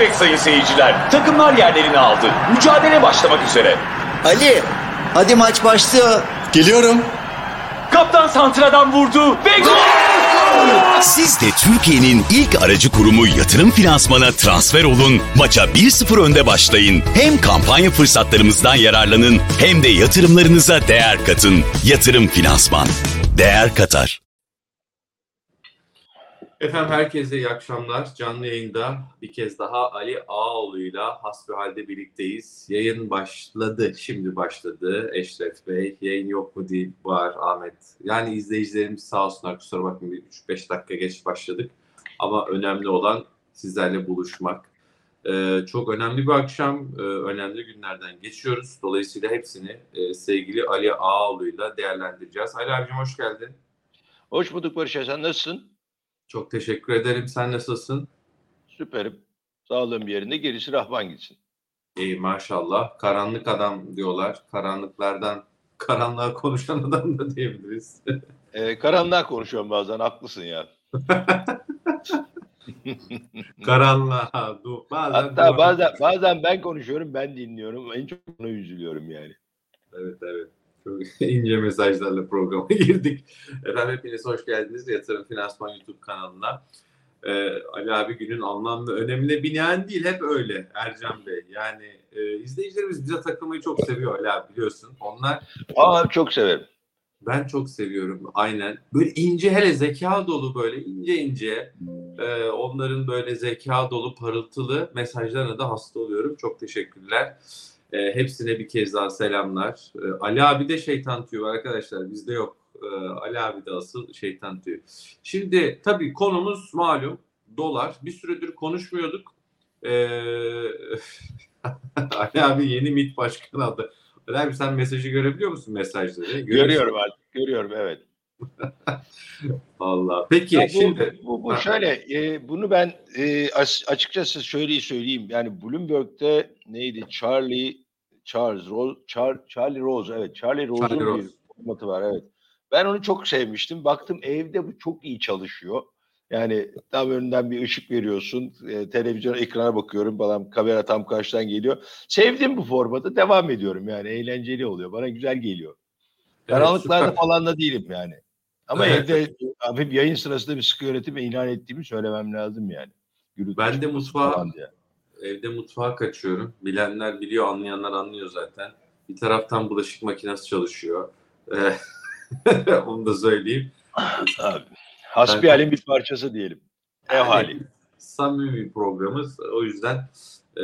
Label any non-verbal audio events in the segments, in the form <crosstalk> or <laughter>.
Evet sayın seyirciler, takımlar yerlerini aldı. Mücadele başlamak üzere. Ali, hadi maç başlıyor. Geliyorum. Kaptan Santra'dan vurdu ve gol! Siz de Türkiye'nin ilk aracı kurumu yatırım finansmana transfer olun, maça 1-0 önde başlayın. Hem kampanya fırsatlarımızdan yararlanın hem de yatırımlarınıza değer katın. Yatırım finansman. Değer katar. Efendim herkese iyi akşamlar. Canlı yayında bir kez daha Ali Ağoğlu'yla hasbihalde birlikteyiz. Yayın başladı, şimdi başladı. Eşref Bey, yayın yok mu değil, var Ahmet. Yani izleyicilerimiz sağ olsunlar, kusura bakmayın 3-5 dakika geç başladık. Ama önemli olan sizlerle buluşmak. Ee, çok önemli bir akşam, e, önemli günlerden geçiyoruz. Dolayısıyla hepsini e, sevgili Ali Ağoğlu'yla değerlendireceğiz. Ali abicim hoş geldin. Hoş bulduk Barış Sen nasılsın? Çok teşekkür ederim. Sen nasılsın? Süperim. Sağlığım yerinde gerisi rahman gitsin. İyi maşallah. Karanlık adam diyorlar. Karanlıklardan, <laughs> karanlığa konuşan adam da diyebiliriz. <laughs> Ee, karanlığa konuşuyorum bazen haklısın ya. <laughs> Karanlığa. Du bazen Hatta bazen bazen ben konuşuyorum ben dinliyorum. En çok buna üzülüyorum yani. Evet evet. Çok ince mesajlarla programa <laughs> girdik. Efendim hepiniz hoş geldiniz Yatırım Finansman YouTube kanalına. Ee, Ali abi günün anlam ve önemine binaen değil hep öyle Ercan Bey. Yani e, izleyicilerimiz bize takılmayı çok seviyor Ali abi biliyorsun. Onlar Aa çok severim. Ben çok seviyorum aynen. Böyle ince hele zeka dolu böyle ince ince e, onların böyle zeka dolu parıltılı mesajlarına da hasta oluyorum. Çok teşekkürler. E, hepsine bir kez daha selamlar. E, Ali abi de şeytan tüyü arkadaşlar bizde yok. E, Ali abi de asıl şeytan tüyü. Şimdi tabii konumuz malum dolar. Bir süredir konuşmuyorduk. E, <laughs> Ali abi yeni MİT başkanı adı. Ali abi sen mesajı görebiliyor musun mesajları? Görüyorum artık. Görüyorum evet. <laughs> Allah. Peki Ya bu, şimdi bu, bu şöyle e, bunu ben e, as- açıkçası şöyle söyleyeyim. Yani Bloomberg'de neydi? Charlie Charles Rose Char, Charlie Rose evet Charlie Rose'un Charlie Rose. bir formatı var evet. Ben onu çok sevmiştim. Baktım evde bu çok iyi çalışıyor. Yani tam önünden bir ışık veriyorsun. E, televizyon ekrana bakıyorum falan. Kamera tam karşıdan geliyor. Sevdim bu formatı. Devam ediyorum yani. Eğlenceli oluyor. Bana güzel geliyor. Karanlıklarda süper. falan da değilim yani. Ama Evet. evde hafif yayın sırasında bir sıkı yönetime ilan ettiğimi söylemem lazım yani. Gürültü Ben de mutfağa- evde mutfağa kaçıyorum. Bilenler biliyor, anlayanlar anlıyor zaten. Bir taraftan bulaşık makinesi çalışıyor. Ee, <laughs> Onu da söyleyeyim. Abi, hasbihalin bir parçası diyelim. Ev hali. Yani Samimi bir programımız. O yüzden e,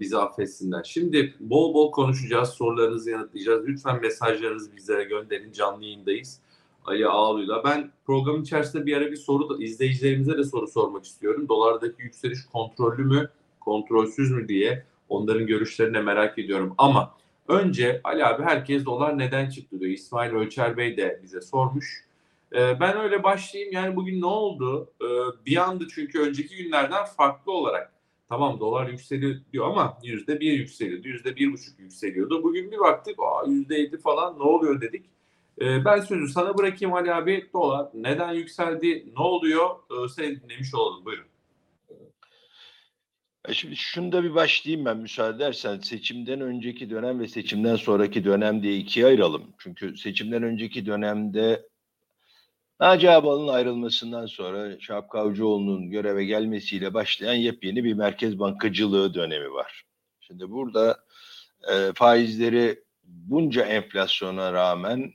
bizi affetsinler. Şimdi bol bol konuşacağız. Sorularınızı yanıtlayacağız. Lütfen mesajlarınızı bizlere gönderin. Canlı yayındayız. Ali Ağlu'yla. Ben programın içerisinde bir ara bir soru da izleyicilerimize de soru sormak istiyorum. Dolardaki yükseliş kontrollü mü, kontrolsüz mü diye onların görüşlerini de merak ediyorum. Ama önce Ali abi herkes dolar neden çıktı diyor. İsmail Ölçer Bey de bize sormuş. Ee, ben öyle başlayayım. Yani bugün ne oldu? Ee, bir anda çünkü önceki günlerden farklı olarak tamam dolar yükseliyor diyor ama yüzde bir yükseliyordu. Yüzde bir buçuk yükseliyordu. Bugün bir baktık yüzde yedi falan ne oluyor dedik. Ee, ben sözü sana bırakayım Ali abi. Dolar neden yükseldi? Ne oluyor? Ee, seni dinlemiş olalım. Buyurun. E Şimdi şunda bir başlayayım ben müsaade edersen. Seçimden önceki dönem ve seçimden sonraki dönem diye ikiye ayıralım. Çünkü seçimden önceki dönemde Naci Ağbal'ın ayrılmasından sonra Şahap Kavcıoğlu'nun göreve gelmesiyle başlayan yepyeni bir merkez bankacılığı dönemi var. Şimdi burada e, faizleri bunca enflasyona rağmen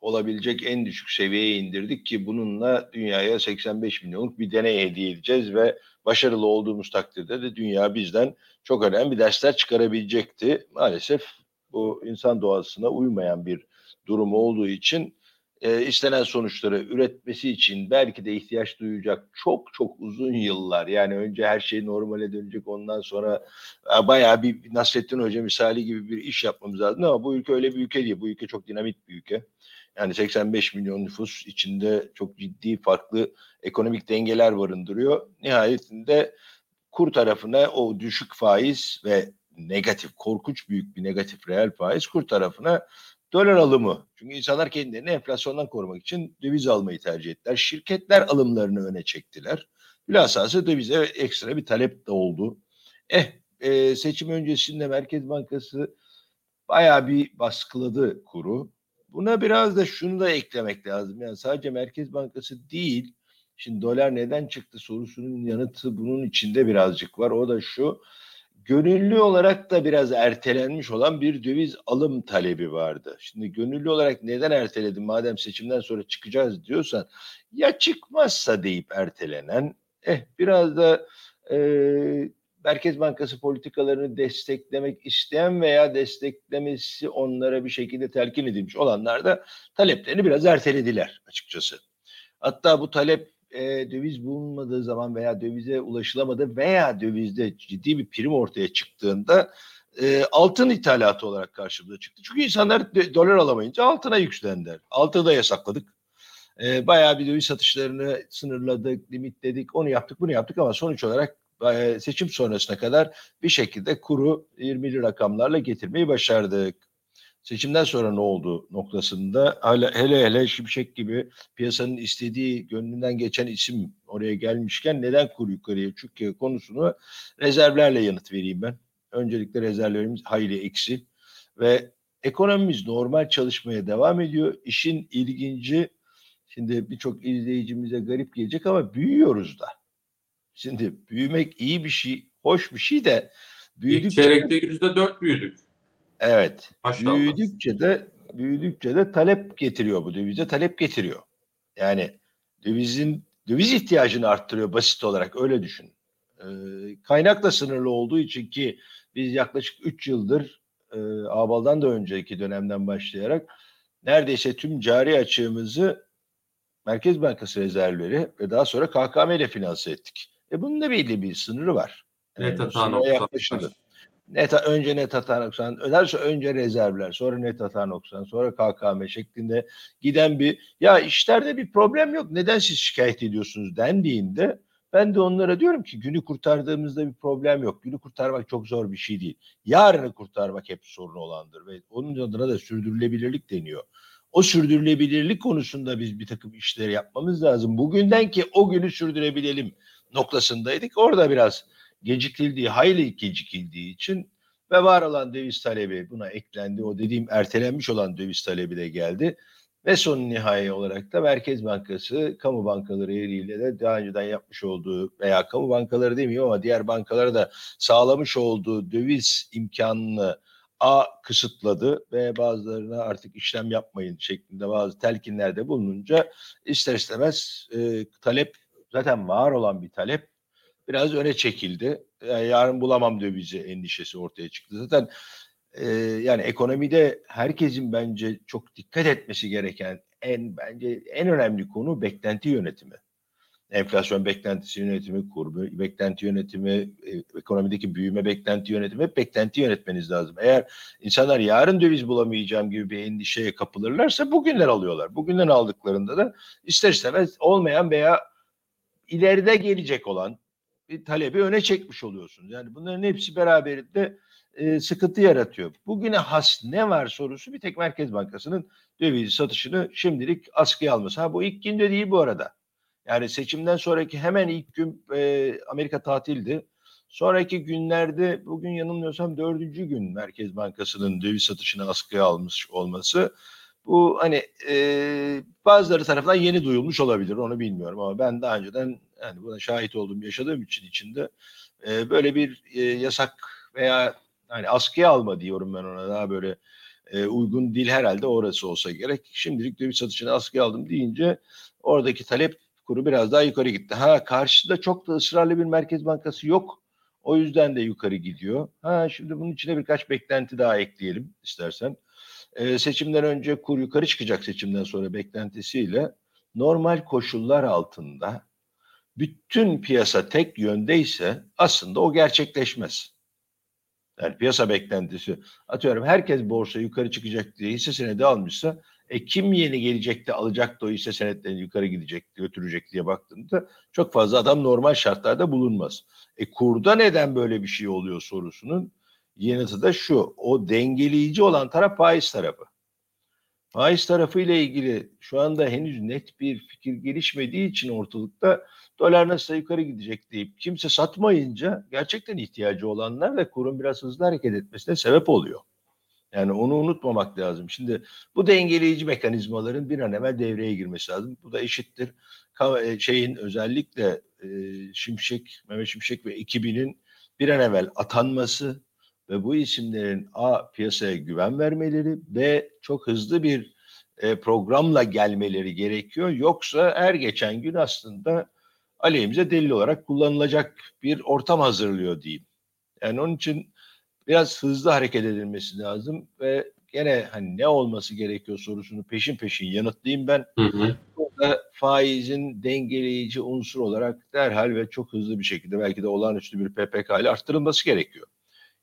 olabilecek en düşük seviyeye indirdik ki bununla dünyaya 85 milyonluk bir deney hediye edeceğiz ve başarılı olduğumuz takdirde de dünya bizden çok önemli dersler çıkarabilecekti. Maalesef bu insan doğasına uymayan bir durum olduğu için e, istenen sonuçları üretmesi için belki de ihtiyaç duyacak çok çok uzun yıllar yani önce her şey normale dönecek ondan sonra e, bayağı bir Nasrettin Hoca misali gibi bir iş yapmamız lazım ama bu ülke öyle bir ülke değil. Bu ülke çok dinamik bir ülke. Yani 85 milyon nüfus içinde çok ciddi farklı ekonomik dengeler barındırıyor. Nihayetinde kur tarafına o düşük faiz ve negatif, korkunç büyük bir negatif reel faiz kur tarafına dolar alımı. Çünkü insanlar kendilerini enflasyondan korumak için döviz almayı tercih ettiler. Şirketler alımlarını öne çektiler. Bilhassa dövize ekstra bir talep de oldu. Eh e, seçim öncesinde Merkez Bankası bayağı bir baskıladı kuru. Buna biraz da şunu da eklemek lazım. Yani sadece Merkez Bankası değil. Şimdi dolar neden çıktı sorusunun yanıtı bunun içinde birazcık var. O da şu. Gönüllü olarak da biraz ertelenmiş olan bir döviz alım talebi vardı. Şimdi gönüllü olarak neden erteledin madem seçimden sonra çıkacağız diyorsan ya çıkmazsa deyip ertelenen eh biraz da e, Merkez Bankası politikalarını desteklemek isteyen veya desteklemesi onlara bir şekilde telkin edilmiş olanlar da taleplerini biraz ertelediler açıkçası. Hatta bu talep e, döviz bulunmadığı zaman veya dövize ulaşılamadı veya dövizde ciddi bir prim ortaya çıktığında e, altın ithalatı olarak karşımıza çıktı. Çünkü insanlar dolar alamayınca altına yükseldiler. Altını da yasakladık. E, bayağı bir döviz satışlarını sınırladık, limitledik, onu yaptık, bunu yaptık ama sonuç olarak seçim sonrasına kadar bir şekilde kuru 20'li rakamlarla getirmeyi başardık. Seçimden sonra ne oldu noktasında hala, hele hele Şimşek gibi piyasanın istediği gönlünden geçen isim oraya gelmişken neden kuru yukarıya çünkü konusunu rezervlerle yanıt vereyim ben. Öncelikle rezervlerimiz hayli eksi ve ekonomimiz normal çalışmaya devam ediyor. İşin ilginci şimdi birçok izleyicimize garip gelecek ama büyüyoruz da. Şimdi büyümek iyi bir şey, hoş bir şey de büyüdükçe... İlk çeyrekte yüzde dört büyüdük. Evet. Maşallah. Büyüdükçe de büyüdükçe de talep getiriyor bu dövize talep getiriyor. Yani dövizin döviz ihtiyacını arttırıyor basit olarak öyle düşün. Ee, kaynak da sınırlı olduğu için ki biz yaklaşık 3 yıldır e, Abal'dan da önceki dönemden başlayarak neredeyse tüm cari açığımızı Merkez Bankası rezervleri ve daha sonra KKM ile finanse ettik. E bunun da belli bir sınırı var. Yani net hata nokta. Net, önce net hata noksan, öderse önce rezervler, sonra net hata noksan, sonra KKM şeklinde giden bir ya işlerde bir problem yok. Neden siz şikayet ediyorsunuz dendiğinde ben de onlara diyorum ki günü kurtardığımızda bir problem yok. Günü kurtarmak çok zor bir şey değil. Yarını kurtarmak hep sorun olandır ve onun adına da sürdürülebilirlik deniyor. O sürdürülebilirlik konusunda biz bir takım işler yapmamız lazım. Bugünden ki o günü sürdürebilelim noktasındaydık. Orada biraz gecikildiği, hayli gecikildiği için ve var olan döviz talebi buna eklendi. O dediğim ertelenmiş olan döviz talebi de geldi. Ve son nihai olarak da Merkez Bankası kamu bankaları eliyle de daha önceden yapmış olduğu veya kamu bankaları demiyor ama diğer bankalara da sağlamış olduğu döviz imkanını A kısıtladı ve bazılarına artık işlem yapmayın şeklinde bazı telkinlerde bulununca ister istemez e, talep zaten var olan bir talep biraz öne çekildi. Yani yarın bulamam dövizi endişesi ortaya çıktı. Zaten e, yani ekonomide herkesin bence çok dikkat etmesi gereken en bence en önemli konu beklenti yönetimi. Enflasyon beklentisi yönetimi, kur beklenti yönetimi, e, ekonomideki büyüme beklenti yönetimi, hep beklenti yönetmeniz lazım. Eğer insanlar yarın döviz bulamayacağım gibi bir endişeye kapılırlarsa bugünden alıyorlar. Bugünden aldıklarında da ister istemez olmayan veya ileride gelecek olan bir talebi öne çekmiş oluyorsunuz. Yani bunların hepsi beraberinde e, sıkıntı yaratıyor. Bugüne has ne var sorusu bir tek Merkez Bankası'nın döviz satışını şimdilik askıya alması. Ha bu ilk günde değil bu arada. Yani seçimden sonraki hemen ilk gün e, Amerika tatildi. Sonraki günlerde bugün yanılmıyorsam dördüncü gün Merkez Bankası'nın döviz satışını askıya almış olması bu hani e, bazıları tarafından yeni duyulmuş olabilir onu bilmiyorum ama ben daha önceden yani buna şahit olduğum yaşadığım için içinde e, böyle bir e, yasak veya hani askıya alma diyorum ben ona daha böyle e, uygun dil herhalde orası olsa gerek. Şimdilik döviz satışını askıya aldım deyince oradaki talep kuru biraz daha yukarı gitti. Ha karşıda çok da ısrarlı bir Merkez Bankası yok. O yüzden de yukarı gidiyor. Ha şimdi bunun içine birkaç beklenti daha ekleyelim istersen. Ee, seçimden önce kur yukarı çıkacak seçimden sonra beklentisiyle normal koşullar altında bütün piyasa tek yöndeyse aslında o gerçekleşmez. Yani piyasa beklentisi atıyorum herkes borsa yukarı çıkacak diye hisse senedi almışsa e kim yeni gelecek de alacak da o hisse senetlerini yukarı gidecek, götürecek diye baktığında çok fazla adam normal şartlarda bulunmaz. E kurda neden böyle bir şey oluyor sorusunun yanıtı da şu. O dengeleyici olan taraf faiz tarafı. Faiz tarafıyla ilgili şu anda henüz net bir fikir gelişmediği için ortalıkta dolar nasıl yukarı gidecek deyip kimse satmayınca gerçekten ihtiyacı olanlar ve kurun biraz hızlı hareket etmesine sebep oluyor. Yani onu unutmamak lazım. Şimdi bu dengeleyici mekanizmaların bir an evvel devreye girmesi lazım. Bu da eşittir e, şeyin özellikle e, Şimşek, Mehmet Şimşek ve ekibinin bir an evvel atanması ve bu isimlerin A piyasaya güven vermeleri B çok hızlı bir e, programla gelmeleri gerekiyor. Yoksa her geçen gün aslında aleyhimize delil olarak kullanılacak bir ortam hazırlıyor diyeyim. Yani onun için biraz hızlı hareket edilmesi lazım ve gene hani ne olması gerekiyor sorusunu peşin peşin yanıtlayayım ben. Hı hı. Burada faizin dengeleyici unsur olarak derhal ve çok hızlı bir şekilde belki de olağanüstü bir PPK ile arttırılması gerekiyor.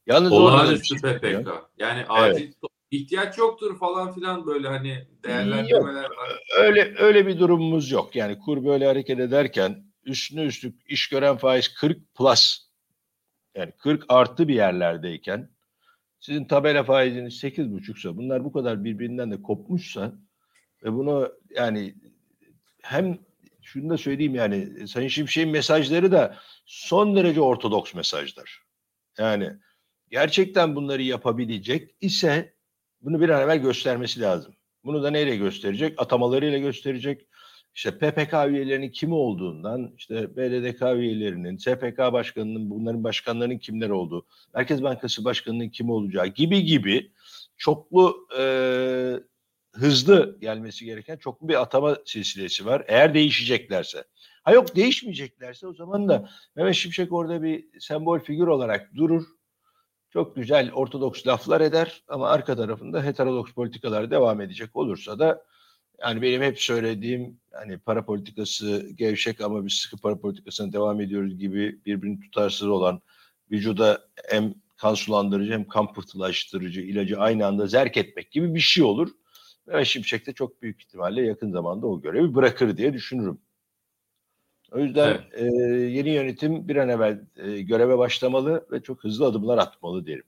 Yalnız olağanüstü şey PPK. Yani acil evet. ihtiyaç yoktur falan filan böyle hani değerlendirmeler yok. var. Öyle öyle bir durumumuz yok. Yani kur böyle hareket ederken üstüne üstlük iş gören faiz 40 plus yani 40 artı bir yerlerdeyken sizin tabela faiziniz 8,5'sa bunlar bu kadar birbirinden de kopmuşsa ve bunu yani hem şunu da söyleyeyim yani Sayın Şimşek'in mesajları da son derece ortodoks mesajlar. Yani gerçekten bunları yapabilecek ise bunu bir an evvel göstermesi lazım. Bunu da neyle gösterecek? Atamalarıyla gösterecek işte PPK üyelerinin kimi olduğundan, işte BDDK üyelerinin, SPK başkanının, bunların başkanlarının kimler olduğu, Merkez Bankası başkanının kim olacağı gibi gibi çoklu e, hızlı gelmesi gereken çoklu bir atama silsilesi var. Eğer değişeceklerse. Ha yok değişmeyeceklerse o zaman da Mehmet Şimşek orada bir sembol figür olarak durur. Çok güzel ortodoks laflar eder ama arka tarafında heterodoks politikalar devam edecek olursa da yani benim hep söylediğim hani para politikası gevşek ama biz sıkı para politikasına devam ediyoruz gibi birbirini tutarsız olan vücuda hem kan sulandırıcı hem kan pıhtılaştırıcı ilacı aynı anda zerk etmek gibi bir şey olur. Ve Şimşek de çok büyük ihtimalle yakın zamanda o görevi bırakır diye düşünürüm. O yüzden evet. e, yeni yönetim bir an evvel e, göreve başlamalı ve çok hızlı adımlar atmalı derim.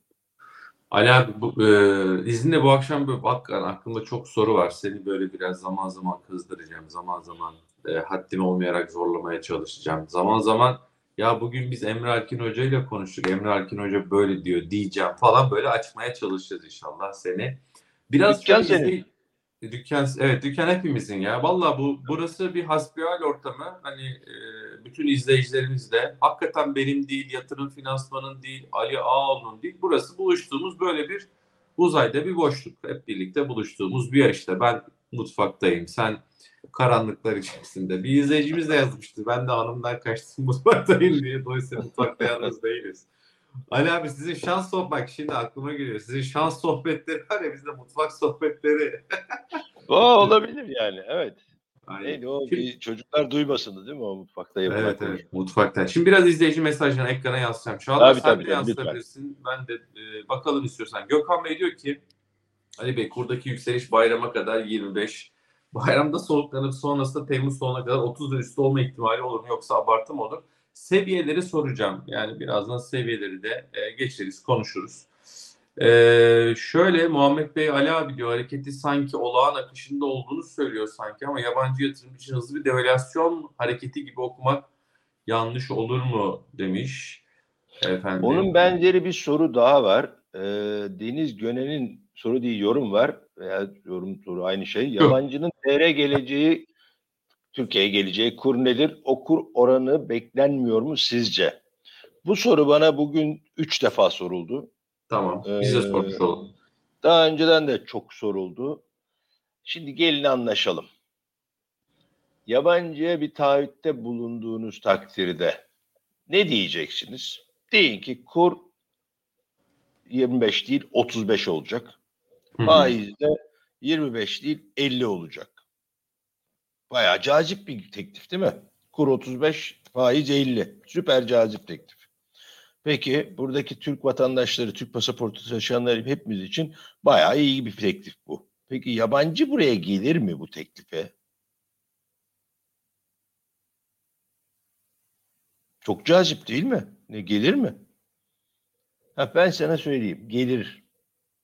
Ali abi bu, e, izinle bu akşam böyle bak aklımda çok soru var. Seni böyle biraz zaman zaman kızdıracağım. Zaman zaman e, haddim olmayarak zorlamaya çalışacağım. Zaman zaman ya bugün biz Emre Alkin Hoca ile konuştuk. Emre Alkin Hoca böyle diyor diyeceğim falan böyle açmaya çalışacağız inşallah seni. Biraz Dükkan senin. Dükkan evet dükkan hepimizin ya. Valla bu burası bir hasbihal ortamı. Hani e, bütün izleyicilerimiz de hakikaten benim değil, yatırım finansmanın değil, Ali Ağoğlu'nun değil. Burası buluştuğumuz böyle bir uzayda bir boşluk. Hep birlikte buluştuğumuz bir yer işte. Ben mutfaktayım. Sen karanlıklar içerisinde. Bir izleyicimiz de yazmıştı. Ben de hanımdan kaçtım <laughs> mutfaktayım diye. Dolayısıyla mutfakta yalnız değiliz. Ali abi sizin şans sohbet bak şimdi aklıma geliyor. Sizin şans sohbetleri var ya bizde mutfak sohbetleri. o olabilir yani evet. Aynen. Neydi o Şimdi, bir çocuklar duymasın değil mi o mutfakta yapılan Evet evet mutfakta. Şimdi biraz izleyici mesajını ekrana yazacağım. Çağlar tabii, sen tabii, de yansıtabilirsin. Ben de e, bakalım istiyorsan. Gökhan Bey diyor ki Ali Bey kurdaki yükseliş bayrama kadar 25. Bayramda soğuklanıp sonrasında Temmuz sonuna kadar 30 üstü olma ihtimali olur mu yoksa abartı mı olur? Seviyeleri soracağım. Yani birazdan seviyeleri de e, geçeriz, konuşuruz. Ee, şöyle Muhammed Bey Ali abi diyor hareketi sanki olağan akışında olduğunu söylüyor sanki ama yabancı yatırım için hızlı bir devalüasyon hareketi gibi okumak yanlış olur mu demiş. Efendim. Onun benzeri bir soru daha var. Ee, Deniz Gönen'in soru değil yorum var veya yorum soru aynı şey. Yabancının TR geleceği Türkiye'ye geleceği kur nedir? O kur oranı beklenmiyor mu sizce? Bu soru bana bugün üç defa soruldu. Tamam. Biz de sormuş ee, olalım. Daha önceden de çok soruldu. Şimdi gelin anlaşalım. Yabancıya bir taahhütte bulunduğunuz takdirde ne diyeceksiniz? Deyin ki kur 25 değil 35 olacak. Faiz de 25 değil 50 olacak. Bayağı cazip bir teklif değil mi? Kur 35, faiz 50. Süper cazip teklif. Peki buradaki Türk vatandaşları, Türk pasaportu taşıyanlar hepimiz için bayağı iyi bir teklif bu. Peki yabancı buraya gelir mi bu teklife? Çok cazip değil mi? Ne gelir mi? Ha, ben sana söyleyeyim. Gelir.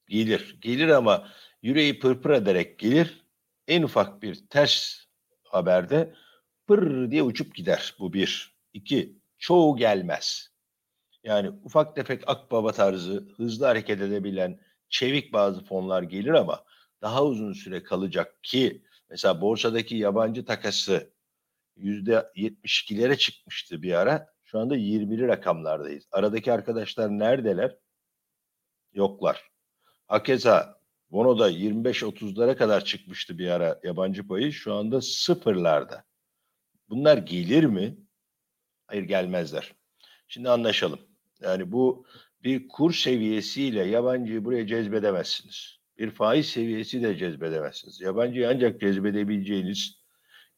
Gelir. Gelir ama yüreği pırpır ederek gelir. En ufak bir ters haberde pır diye uçup gider. Bu bir. İki, çoğu gelmez. Yani ufak tefek akbaba tarzı hızlı hareket edebilen çevik bazı fonlar gelir ama daha uzun süre kalacak ki mesela borsadaki yabancı takası yüzde 72'lere çıkmıştı bir ara. Şu anda 20'li rakamlardayız. Aradaki arkadaşlar neredeler? Yoklar. Hakeza Bono'da 25-30'lara kadar çıkmıştı bir ara yabancı payı. Şu anda sıfırlarda. Bunlar gelir mi? Hayır gelmezler. Şimdi anlaşalım. Yani bu bir kur seviyesiyle yabancıyı buraya cezbedemezsiniz. Bir faiz seviyesi de cezbedemezsiniz. Yabancıyı ancak cezbedebileceğiniz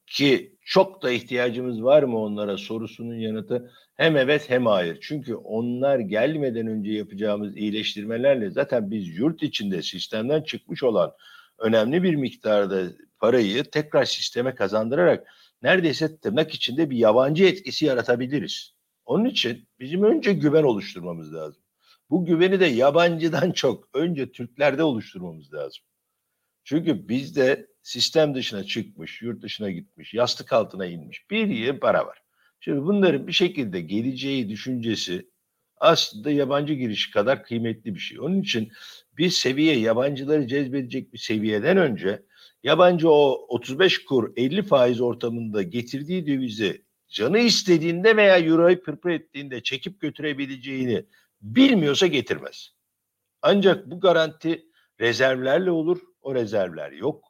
ki çok da ihtiyacımız var mı onlara sorusunun yanıtı hem evet hem hayır. Çünkü onlar gelmeden önce yapacağımız iyileştirmelerle zaten biz yurt içinde sistemden çıkmış olan önemli bir miktarda parayı tekrar sisteme kazandırarak neredeyse tırnak içinde bir yabancı etkisi yaratabiliriz. Onun için bizim önce güven oluşturmamız lazım. Bu güveni de yabancıdan <laughs> çok önce Türklerde oluşturmamız lazım. Çünkü bizde sistem dışına çıkmış, yurt dışına gitmiş, yastık altına inmiş bir yığın para var. Şimdi bunların bir şekilde geleceği düşüncesi aslında yabancı girişi kadar kıymetli bir şey. Onun için bir seviye yabancıları cezbedecek bir seviyeden önce yabancı o 35 kur 50 faiz ortamında getirdiği dövizi canı istediğinde veya euroyu pırpır ettiğinde çekip götürebileceğini bilmiyorsa getirmez. Ancak bu garanti rezervlerle olur. O rezervler yok.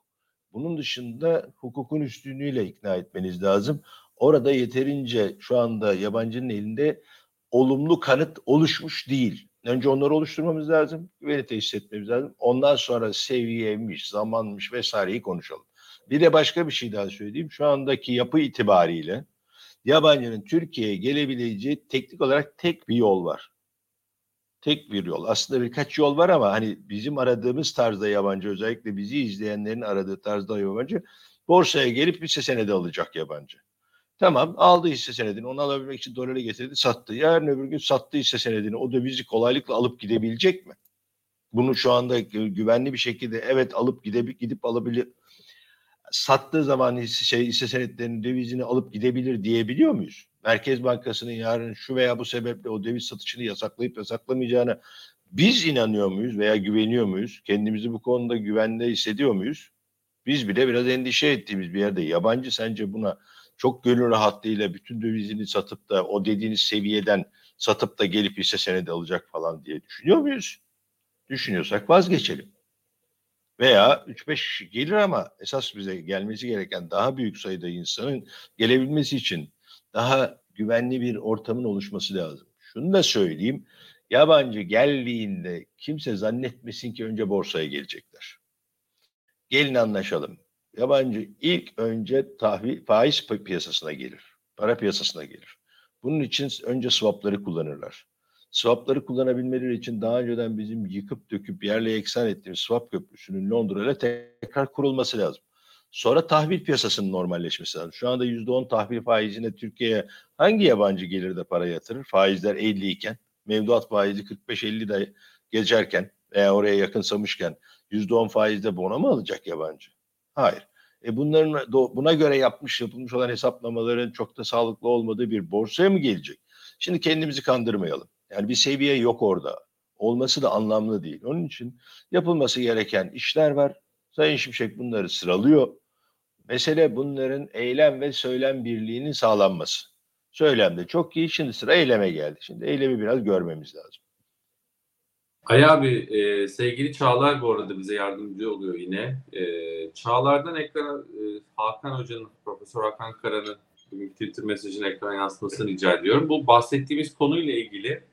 Bunun dışında hukukun üstünlüğüyle ikna etmeniz lazım. Orada yeterince şu anda yabancının elinde olumlu kanıt oluşmuş değil. Önce onları oluşturmamız lazım. Güveni tesis etmemiz lazım. Ondan sonra seviyeymiş, zamanmış vesaireyi konuşalım. Bir de başka bir şey daha söyleyeyim. Şu andaki yapı itibariyle yabancının Türkiye'ye gelebileceği teknik olarak tek bir yol var. Tek bir yol. Aslında birkaç yol var ama hani bizim aradığımız tarzda yabancı özellikle bizi izleyenlerin aradığı tarzda yabancı borsaya gelip hisse senedi alacak yabancı. Tamam aldı hisse senedini onu alabilmek için doları getirdi sattı. Yarın öbür gün sattı hisse senedini o dövizi kolaylıkla alıp gidebilecek mi? Bunu şu anda güvenli bir şekilde evet alıp gidip, gidip alabilir sattığı zaman hisse, şey, hisse senetlerinin dövizini alıp gidebilir diyebiliyor muyuz? Merkez Bankası'nın yarın şu veya bu sebeple o döviz satışını yasaklayıp yasaklamayacağını biz inanıyor muyuz veya güveniyor muyuz? Kendimizi bu konuda güvende hissediyor muyuz? Biz bile biraz endişe ettiğimiz bir yerde yabancı sence buna çok gönül rahatlığıyla bütün dövizini satıp da o dediğiniz seviyeden satıp da gelip hisse senedi alacak falan diye düşünüyor muyuz? Düşünüyorsak vazgeçelim. Veya 3-5 gelir ama esas bize gelmesi gereken daha büyük sayıda insanın gelebilmesi için daha güvenli bir ortamın oluşması lazım. Şunu da söyleyeyim. Yabancı geldiğinde kimse zannetmesin ki önce borsaya gelecekler. Gelin anlaşalım. Yabancı ilk önce tahvil faiz piyasasına gelir. Para piyasasına gelir. Bunun için önce swapları kullanırlar. Swapları kullanabilmeleri için daha önceden bizim yıkıp döküp yerle eksan ettiğimiz swap köprüsünün Londra tekrar kurulması lazım. Sonra tahvil piyasasının normalleşmesi lazım. Şu anda %10 tahvil faizine Türkiye'ye hangi yabancı gelir de para yatırır? Faizler 50 iken, mevduat faizi 45-50 de geçerken veya oraya yakınsamışken %10 faizde bono mu alacak yabancı? Hayır. E bunların buna göre yapmış yapılmış olan hesaplamaların çok da sağlıklı olmadığı bir borsaya mı gelecek? Şimdi kendimizi kandırmayalım. Yani bir seviye yok orada. Olması da anlamlı değil. Onun için yapılması gereken işler var. Sayın Şimşek bunları sıralıyor. Mesele bunların eylem ve söylem birliğinin sağlanması. Söylemde çok iyi. Şimdi sıra eyleme geldi. Şimdi eylemi biraz görmemiz lazım. Ay abi e, sevgili Çağlar bu arada bize yardımcı oluyor yine. E, Çağlar'dan ekrana e, Hakan Hoca'nın, Profesör Hakan Kara'nın Twitter mesajını ekran yansımasını rica ediyorum. Bu bahsettiğimiz konuyla ilgili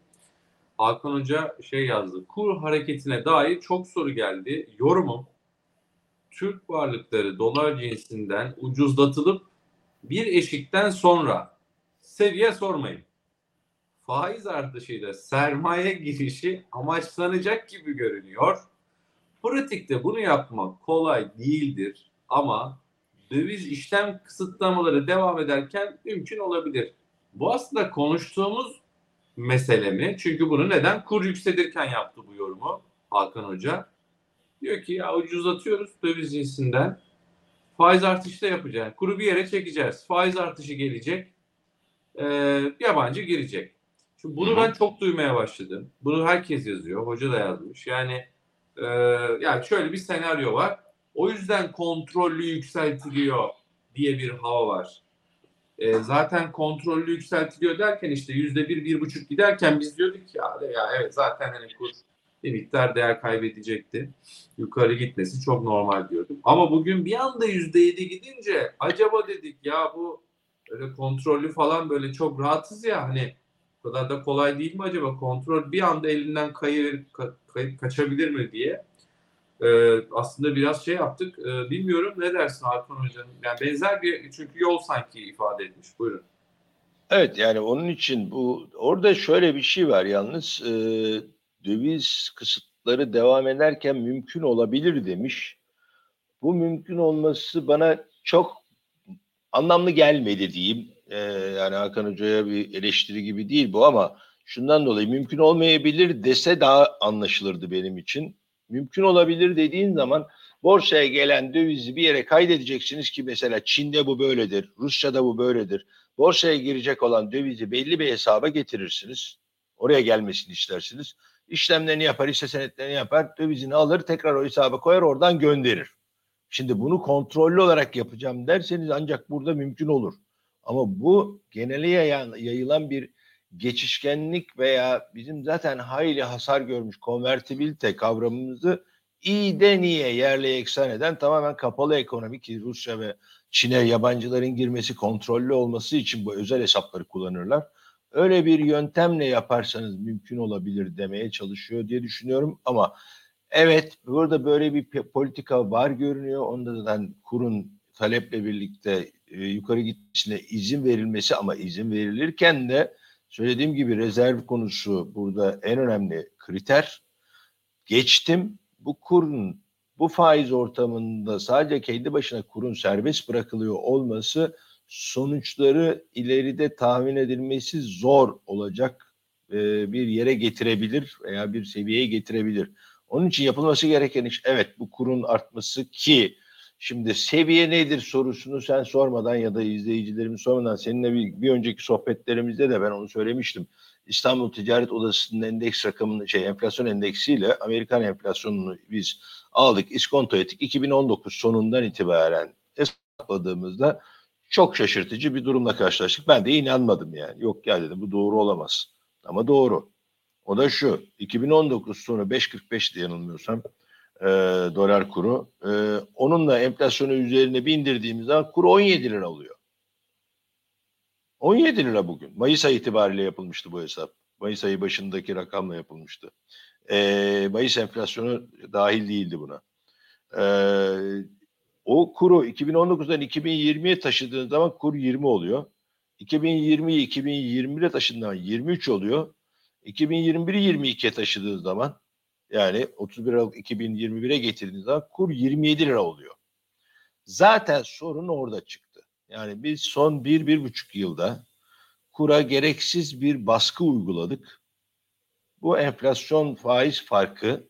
Hakan Hoca şey yazdı. Kur hareketine dair çok soru geldi. Yorumum Türk varlıkları dolar cinsinden ucuzlatılıp bir eşikten sonra seviye sormayın. Faiz artışıyla sermaye girişi amaçlanacak gibi görünüyor. Pratikte bunu yapmak kolay değildir ama döviz işlem kısıtlamaları devam ederken mümkün olabilir. Bu aslında konuştuğumuz mesele mi? Çünkü bunu neden kur yükselirken yaptı bu yorumu Hakan Hoca? Diyor ki ya ucuzlatıyoruz döviz cinsinden. Faiz artışı da yapacağız. Kuru bir yere çekeceğiz. Faiz artışı gelecek. Ee, yabancı girecek. Şimdi bunu Hı hı. ben çok duymaya başladım. Bunu herkes yazıyor. Hoca da yazmış. Yani e, yani şöyle bir senaryo var. O yüzden kontrollü yükseltiliyor diye bir hava var. E, zaten kontrollü yükseltiliyor derken işte yüzde bir, bir buçuk giderken biz diyorduk ki ya, ya evet zaten hani kur bir miktar değer kaybedecekti. Yukarı gitmesi çok normal diyordum. Ama bugün bir anda yüzde yedi gidince acaba dedik ya bu öyle kontrollü falan böyle çok rahatız ya hani o kadar da kolay değil mi acaba kontrol bir anda elinden kayı, ka- kay- kaçabilir mi diye Ee, aslında biraz şey yaptık. Ee, bilmiyorum ne dersin Hakan Hocam? Yani benzer bir çünkü yol sanki ifade etmiş. Buyurun. Evet yani onun için bu orada şöyle bir şey var yalnız e, döviz kısıtları devam ederken mümkün olabilir demiş. Bu mümkün olması bana çok anlamlı gelmedi diyeyim. E, yani Hakan Hoca'ya bir eleştiri gibi değil bu ama şundan dolayı mümkün olmayabilir dese daha anlaşılırdı benim için. Mümkün olabilir dediğin zaman borsaya gelen dövizi bir yere kaydedeceksiniz ki mesela Çin'de bu böyledir, Rusya'da bu böyledir borsaya girecek olan dövizi belli bir hesaba getirirsiniz. Oraya gelmesini istersiniz. İşlemlerini yapar, hisse senetlerini yapar, dövizini alır, tekrar o hesaba koyar, oradan gönderir. Şimdi bunu kontrollü olarak yapacağım derseniz ancak burada mümkün olur. Ama bu genele yayılan bir geçişkenlik veya bizim zaten hayli hasar görmüş konvertibilite kavramımızı iyiden iyiye yerle eksan eden tamamen kapalı ekonomi ki Rusya ve Çin'e yabancıların girmesi kontrollü olması için bu özel hesapları kullanırlar. Öyle bir yöntemle yaparsanız mümkün olabilir demeye çalışıyor diye düşünüyorum ama evet burada böyle bir politika var görünüyor. Onda zaten kurun taleple birlikte e, yukarı gitmesine izin verilmesi ama izin verilirken de söylediğim gibi rezerv konusu burada en önemli kriter. Geçtim bu kurun bu faiz ortamında sadece kendi başına kurun serbest bırakılıyor olması sonuçları ileride tahmin edilmesi zor olacak e, bir yere getirebilir veya bir seviyeye getirebilir. Onun için yapılması gereken iş evet bu kurun artması ki şimdi seviye nedir sorusunu sen sormadan ya da izleyicilerimiz sormadan seninle bir, bir önceki sohbetlerimizde de ben onu söylemiştim. İstanbul Ticaret Odası'nın endeks rakamını şey enflasyon endeksiyle Amerikan enflasyonunu biz aldık, iskonto ettik. 2019 sonundan itibaren hesapladığımızda çok şaşırtıcı bir durumla karşılaştık. Ben de inanmadım yani. Yok ya dedim bu doğru olamaz. Ama doğru. O da şu. 2019 sonu 5.45 diye yanılmıyorsam e, dolar kuru. E, onunla enflasyonu üzerine bir indirdiğimiz zaman kuru 17 lira oluyor. 17 lira bugün. Mayıs ayı itibariyle yapılmıştı bu hesap. Mayıs ayı başındaki rakamla yapılmıştı. E, Mayıs enflasyonu dahil değildi buna. E, o kuru 2019'dan 2020'ye taşıdığın zaman kur 20 oluyor. 2020'yi 2021'e taşıdığın zaman 23 oluyor. 2021'i 22'ye taşıdığın zaman yani 31 Aralık 2021'e getirdiğiniz zaman kur 27 lira oluyor. Zaten sorun orada çıktı. Yani biz son bir, bir buçuk yılda kura gereksiz bir baskı uyguladık. Bu enflasyon faiz farkı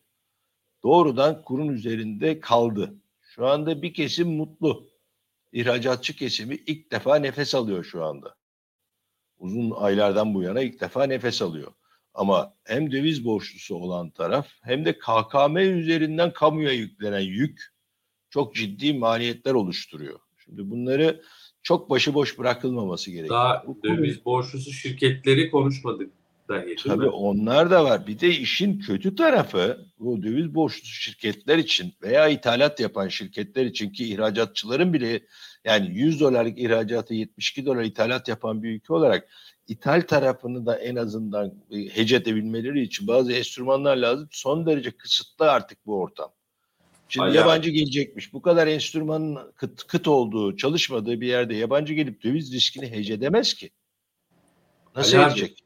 doğrudan kurun üzerinde kaldı. Şu anda bir kesim mutlu. İhracatçı kesimi ilk defa nefes alıyor şu anda. Uzun aylardan bu yana ilk defa nefes alıyor. Ama hem döviz borçlusu olan taraf hem de KKM üzerinden kamuya yüklenen yük çok ciddi maliyetler oluşturuyor. Şimdi bunları çok başıboş bırakılmaması gerekiyor. Daha döviz borçlusu şirketleri konuşmadık dahi. değil Tabii onlar da var. Bir de işin kötü tarafı bu döviz borçlusu şirketler için veya ithalat yapan şirketler için ki ihracatçıların bile yani 100 dolarlık ihracatı 72 dolar ithalat yapan bir ülke olarak ithal tarafını da en azından e, hece edebilmeleri için bazı enstrümanlar lazım. Son derece kısıtlı artık bu ortam. Şimdi Hala- yabancı gelecekmiş. Bu kadar enstrümanın kıt, kıt olduğu, çalışmadığı bir yerde yabancı gelip döviz riskini hece edemez ki. Nasıl Ali edecek?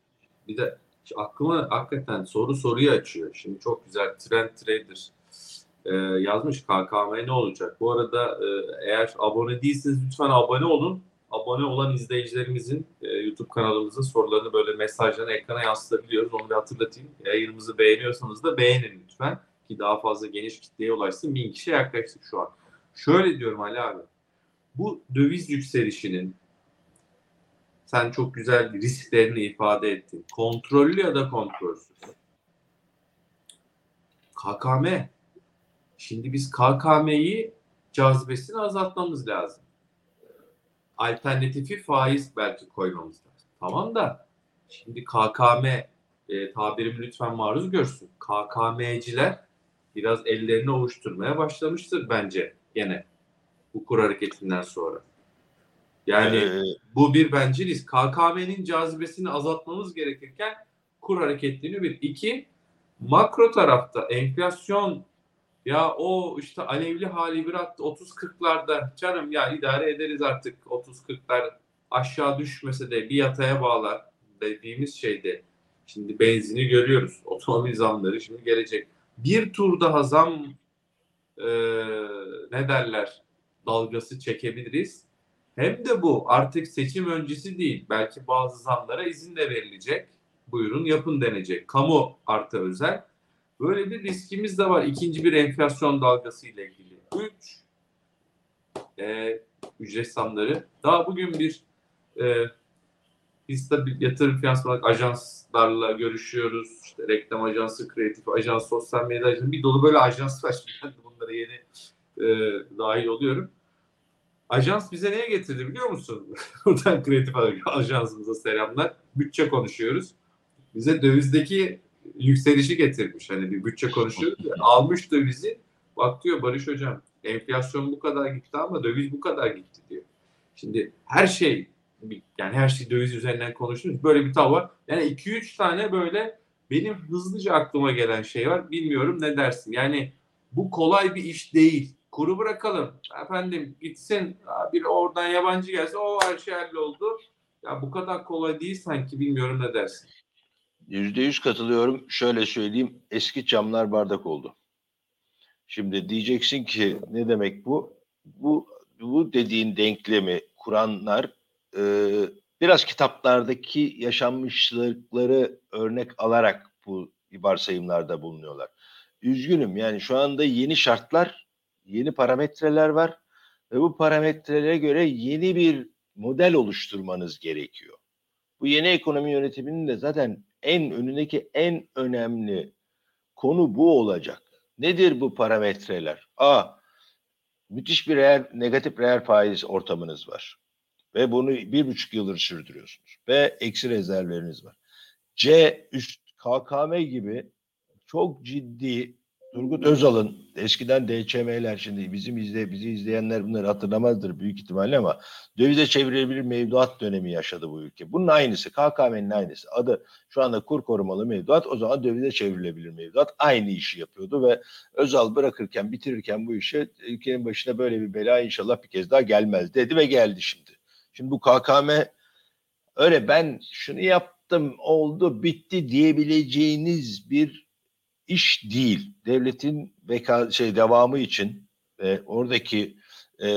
Bir de aklıma hakikaten soru soruyu açıyor. Şimdi çok güzel Trend Trader e, yazmış KKM ne olacak? Bu arada e, eğer abone değilseniz lütfen abone olun. Abone olan izleyicilerimizin e, YouTube kanalımızın sorularını böyle mesajlarını ekrana yansıtabiliyoruz. Onu bir hatırlatayım. Yayınımızı beğeniyorsanız da beğenin lütfen. ki daha fazla geniş kitleye ulaşsın. Bin kişiye yaklaştık şu an. Şöyle diyorum Ali abi. Bu döviz yükselişinin sen çok güzel risklerini ifade ettin. Kontrollü ya da kontrolsüz. KKM. Şimdi biz KKM'yi cazibesini azaltmamız lazım. Alternatifi faiz belki koymamız lazım. Tamam da şimdi KKM e, tabirimi lütfen maruz görsün. KKM'ciler biraz ellerini ovuşturmaya başlamıştır bence gene bu kur hareketinden sonra. Yani Ee, bu bir bence risk. KKM'nin cazibesini azaltmamız gerekirken kur hareketliğini bir. iki makro tarafta enflasyon ya o işte alevli hali bir attı 30-40'larda canım ya idare ederiz artık 30-40'lar aşağı düşmese de bir yataya bağlar dediğimiz şeyde şimdi benzini görüyoruz <laughs> otomobil zamları şimdi gelecek bir tur daha zam e, ne derler dalgası çekebiliriz hem de bu artık seçim öncesi değil belki bazı zamlara izin de verilecek buyurun yapın denecek kamu artı özel Böyle bir riskimiz de var ikinci bir enflasyon dalgası ile ilgili. Üç, e, ücret zamları. Daha bugün bir e, biz tabii yatırım finansman ajanslarla görüşüyoruz. İşte reklam ajansı, kreatif ajans, sosyal medya ajansı. Bir dolu böyle ajans var. <laughs> Ben de bunlara yeni e, dahil oluyorum. Ajans bize neye getirdi biliyor musun? <laughs> Buradan kreatif ajansımıza selamlar. Bütçe konuşuyoruz. Bize dövizdeki yükselişi getirmiş. Hani bir bütçe konuşuyoruz. Almış dövizi. Bak diyor Barış Hocam enflasyon bu kadar gitti ama döviz bu kadar gitti diyor. Şimdi her şey yani her şey döviz üzerinden konuşuyoruz. Böyle bir tavır var. Yani 2-3 tane böyle benim hızlıca aklıma gelen şey var. Bilmiyorum ne dersin? Yani bu kolay bir iş değil. Kuru bırakalım. Efendim gitsin bir oradan yabancı gelse o her şey halloldu. Ya bu kadar kolay değil sanki bilmiyorum ne dersin? Yüzde yüz katılıyorum. Şöyle söyleyeyim. Eski camlar bardak oldu. Şimdi diyeceksin ki ne demek bu? Bu bu dediğin denklemi kuranlar e, biraz kitaplardaki yaşanmışlıkları örnek alarak bu varsayımlarda bulunuyorlar. Üzgünüm yani şu anda yeni şartlar, yeni parametreler var ve bu parametrelere göre yeni bir model oluşturmanız gerekiyor. Bu yeni ekonomi yönetiminin de zaten en önündeki en önemli konu bu olacak. Nedir bu parametreler? A. Müthiş bir reel, negatif reel faiz ortamınız var. Ve bunu bir buçuk yıldır sürdürüyorsunuz. B. Eksi rezervleriniz var. C. Üst KKM gibi çok ciddi Turgut Özal'ın eskiden DÇM'ler şimdi bizim izle bizi izleyenler bunları hatırlamazdır büyük ihtimalle ama dövize çevrilebilir mevduat dönemi yaşadı bu ülke. Bunun aynısı KKM'nin aynısı. Adı şu anda kur korumalı mevduat o zaman dövize çevrilebilir mevduat aynı işi yapıyordu ve Özal bırakırken bitirirken bu işi ülkenin başına böyle bir bela inşallah bir kez daha gelmez dedi ve geldi şimdi. Şimdi bu KKM öyle ben şunu yaptım oldu bitti diyebileceğiniz bir iş değil. Devletin beka, şey devamı için ve oradaki e,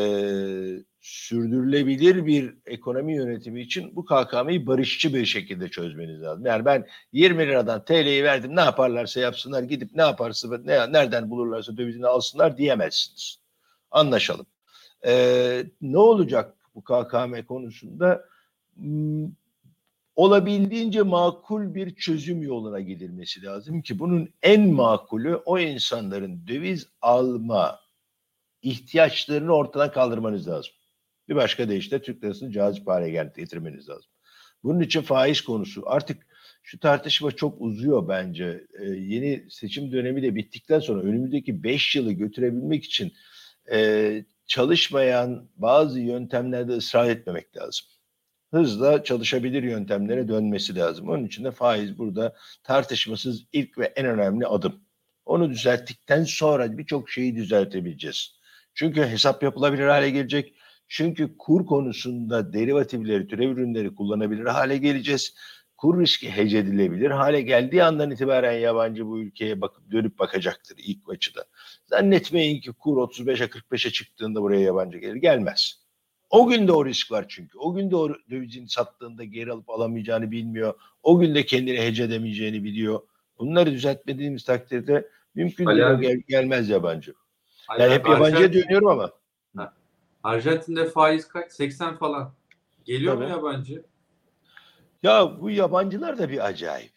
sürdürülebilir bir ekonomi yönetimi için bu KKM'yi barışçı bir şekilde çözmeniz lazım. Yani ben 20 liradan TL'yi verdim ne yaparlarsa yapsınlar gidip ne yaparsa ne, nereden bulurlarsa dövizini alsınlar diyemezsiniz. Anlaşalım. Ee, ne olacak bu KKM konusunda? Olabildiğince makul bir çözüm yoluna gidilmesi lazım ki bunun en makulü o insanların döviz alma ihtiyaçlarını ortadan kaldırmanız lazım. Bir başka deyişle Türk lirasını cazip hale getirmeniz lazım. Bunun için faiz konusu artık şu tartışma çok uzuyor bence. Ee, yeni seçim dönemi de bittikten sonra önümüzdeki 5 yılı götürebilmek için e, çalışmayan bazı yöntemlerde ısrar etmemek lazım hızla çalışabilir yöntemlere dönmesi lazım. Onun için de faiz burada tartışmasız ilk ve en önemli adım. Onu düzelttikten sonra birçok şeyi düzeltebileceğiz. Çünkü hesap yapılabilir hale gelecek. Çünkü kur konusunda derivatifleri, türev ürünleri kullanabilir hale geleceğiz. Kur riski hece edilebilir hale geldiği andan itibaren yabancı bu ülkeye bakıp dönüp bakacaktır ilk açıda. Zannetmeyin ki kur 35'e 45'e çıktığında buraya yabancı gelir. Gelmez. O gün de o risk var çünkü. O gün de o dövizini sattığında geri alıp alamayacağını bilmiyor. O gün de kendini hece edemeyeceğini biliyor. Bunları düzeltmediğimiz takdirde Mümkün değil. gel- gelmez yabancı. Hani Yani hep yabancıya dönüyorum ama. Arjantin'de faiz kaç? 80 falan. Geliyor mu Tabii. yabancı? Ya bu yabancılar da bir acayip.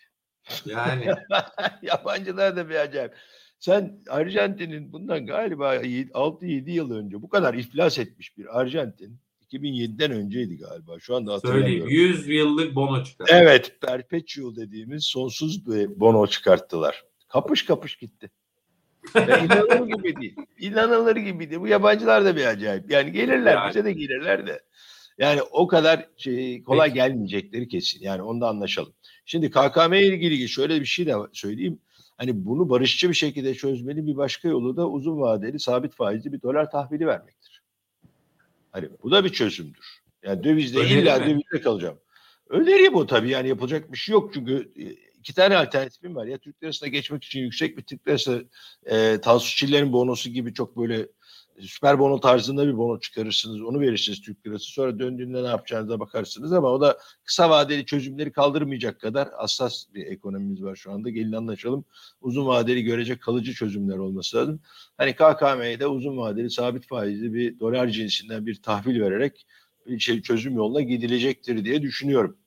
Yani <laughs> Yabancılar da bir acayip. Sen Arjantin'in bundan galiba 6-7 yıl önce bu kadar iflas etmiş bir Arjantin 2007'den önceydi galiba. Şu anda hatırlamıyorum. 100 yıllık bono çıkar. Evet, perpetual dediğimiz sonsuz bir bono çıkarttılar. Kapış kapış gitti. Ya <laughs> inanılır gibi değil. İnanılır gibi değil. Bu yabancılar da bir acayip. Yani gelirler, Yani. bize de gelirler de. Yani o kadar şey, kolay Peki. gelmeyecekleri kesin. Yani onu da anlaşalım. Şimdi KKM ile ilgili şöyle bir şey de söyleyeyim. Hani bunu barışçı bir şekilde çözmenin bir başka yolu da uzun vadeli sabit faizli bir dolar tahvili vermektir. Hani bu da bir çözümdür. Yani dövizde Öneri illa mi? dövizde kalacağım. Öneri bu tabii yani yapılacak bir şey yok çünkü e, iki tane alternatifim var. Ya Türk lirasına geçmek için yüksek bir Türk lirası e, Tansu Çiller'in bonosu gibi çok böyle süper bono tarzında bir bono çıkarırsınız. Onu verirsiniz Türk lirası. Sonra döndüğünde ne yapacağınıza bakarsınız ama o da kısa vadeli çözümleri kaldırmayacak kadar hassas bir ekonomimiz var şu anda. Gelin anlaşalım. Uzun vadeli görecek kalıcı çözümler olması lazım. Hani KKM'de uzun vadeli sabit faizli bir dolar cinsinden bir tahvil vererek bir şey çözüm yoluna gidilecektir diye düşünüyorum.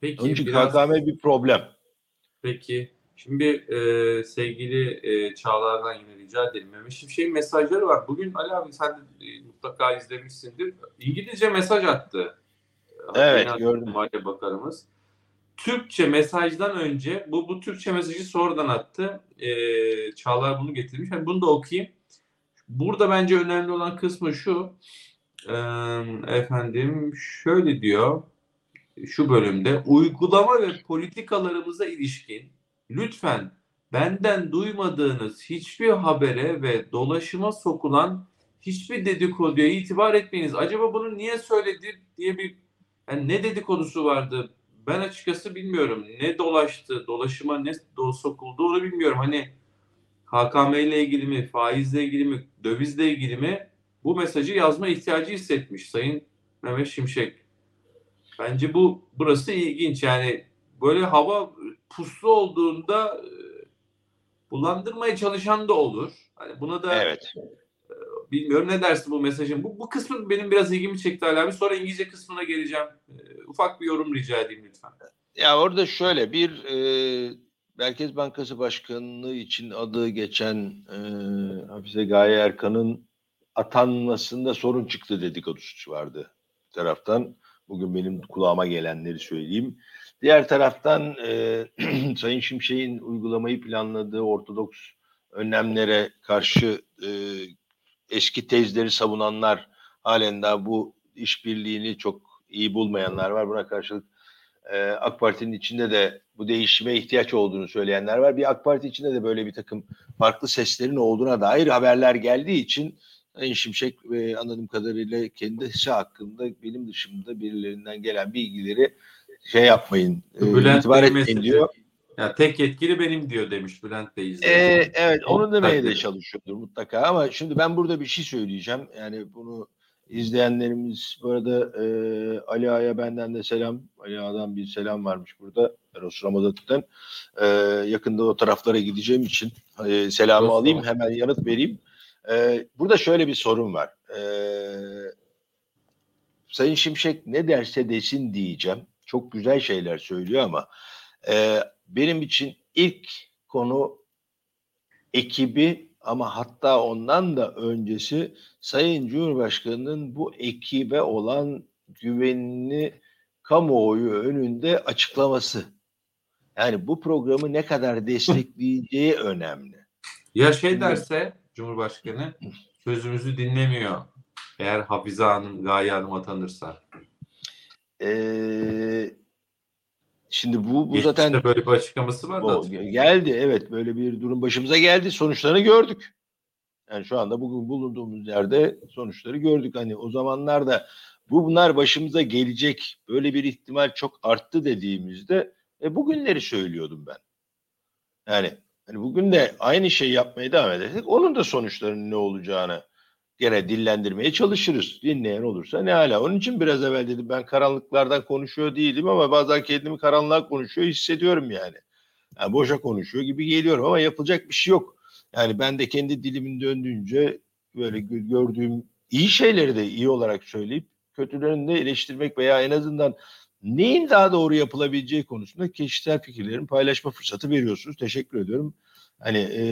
Peki Onun için biraz KKM bir problem. peki şimdi e, sevgili e, Çağlar'dan yine rica edelim. Mehmet Şimşek'in mesajları var. Bugün Ali abi sen de e, mutlaka izlemişsindir. İngilizce mesaj attı. Evet, Genel gördüm. Maliye Bakanımız. Türkçe mesajdan önce bu bu Türkçe mesajı sonradan attı. Ee, Çağlar bunu getirmiş. Yani bunu da okuyayım. Burada bence önemli olan kısmı şu. Ee, efendim şöyle diyor şu bölümde uygulama ve politikalarımıza ilişkin lütfen benden duymadığınız hiçbir habere ve dolaşıma sokulan hiçbir dedikoduya itibar etmeyiniz. Acaba bunu niye söyledi diye bir yani ne dedikodusu vardı? Ben açıkçası bilmiyorum. Ne dolaştı, dolaşıma ne do sokuldu onu bilmiyorum. Hani KKM ile ilgili mi, faizle ilgili mi, dövizle ilgili mi bu mesajı yazma ihtiyacı hissetmiş Sayın Mehmet Şimşek. Bence bu burası ilginç. Yani böyle hava puslu olduğunda e, bulandırmaya çalışan da olur. Hani buna da Evet. bilmiyorum ne dersin bu mesajın. Bu, bu kısmı benim biraz ilgimi çekti Ali abi. Sonra İngilizce kısmına geleceğim. E, ufak bir yorum rica edeyim lütfen. Ya orada şöyle bir e, Merkez Bankası Başkanlığı için adı geçen e, Hafize Gaye Erkan'ın atanmasında sorun çıktı dedikodusu vardı bir taraftan. Bugün benim kulağıma gelenleri söyleyeyim. Diğer taraftan e, <clears throat> Sayın Şimşek'in uygulamayı planladığı ortodoks önlemlere karşı e, eski tezleri savunanlar halen daha bu işbirliğini çok iyi bulmayanlar var. Buna karşılık e, AK Parti'nin içinde de bu değişime ihtiyaç olduğunu söyleyenler var. Bir AK Parti içinde de böyle bir takım farklı seslerin olduğuna dair haberler geldiği için Sayın Şimşek e, anladığım kadarıyla kendisi hakkında benim dışımda birilerinden gelen bilgileri şey yapmayın, e, Bülent itibar etmeyin diyor. Ya tek yetkili benim diyor demiş Bülent Bey. E, izleyici. evet onu demeye de çalışıyordur mutlaka ama şimdi ben burada bir şey söyleyeceğim. Yani bunu izleyenlerimiz bu arada e, Ali Ağa'ya benden de selam. Ali Ağa'dan bir selam varmış burada. Eros Ramazan'dan. E, yakında o taraflara gideceğim için e, selamı Eros alayım hemen yanıt vereyim. E, burada şöyle bir sorun var. E, Sayın Şimşek ne derse desin diyeceğim. Çok güzel şeyler söylüyor ama e, benim için ilk konu ekibi ama hatta ondan da öncesi Sayın Cumhurbaşkanı'nın bu ekibe olan güvenini kamuoyu önünde açıklaması. Yani bu programı ne kadar destekleyeceği <laughs> önemli. Ya şey derse Cumhurbaşkanı sözümüzü dinlemiyor. Eğer Hafize Hanım, Gaye Hanım atanırsa. Ee, şimdi bu, bu Geçmişte zaten böyle bir açıklaması var da. Geldi evet böyle bir durum başımıza geldi. Sonuçlarını gördük. Yani şu anda bugün bulunduğumuz yerde sonuçları gördük. Hani o zamanlarda bu bunlar başımıza gelecek böyle bir ihtimal çok arttı dediğimizde e, bugünleri söylüyordum ben. Yani hani bugün de aynı şeyi yapmaya devam edersek onun da sonuçlarının ne olacağını gene dillendirmeye çalışırız. Dinleyen olursa ne hala. Onun için biraz evvel dedim ben karanlıklardan konuşuyor değilim ama bazen kendimi karanlığa konuşuyor hissediyorum yani. Yani boşa konuşuyor gibi geliyorum ama yapılacak bir şey yok. Yani ben de kendi dilimin döndüğünce böyle gö- gördüğüm iyi şeyleri de iyi olarak söyleyip kötülerini de eleştirmek veya en azından neyin daha doğru yapılabileceği konusunda kişisel fikirlerimi paylaşma fırsatı veriyorsunuz. Teşekkür ediyorum. Hani e,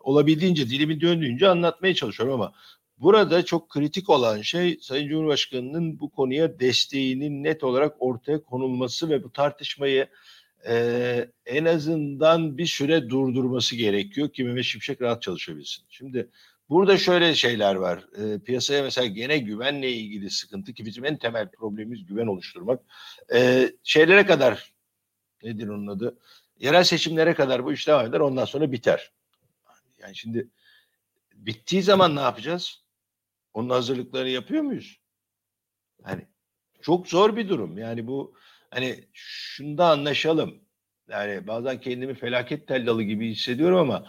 olabildiğince dilimin döndüğünce anlatmaya çalışıyorum ama burada çok kritik olan şey Sayın Cumhurbaşkanı'nın bu konuya desteğinin net olarak ortaya konulması ve bu tartışmayı e, en azından bir süre durdurması gerekiyor ki Mehmet Şimşek rahat çalışabilsin. Şimdi burada şöyle şeyler var. E, piyasaya mesela gene güvenle ilgili sıkıntı ki bizim en temel problemimiz güven oluşturmak. E, şeylere kadar nedir onun adı? Yerel seçimlere kadar bu iş devam eder ondan sonra biter. Yani şimdi bittiği zaman ne yapacağız? Onun hazırlıklarını yapıyor muyuz? Hani çok zor bir durum. Yani bu hani şunda anlaşalım. Yani bazen kendimi felaket tellalı gibi hissediyorum ama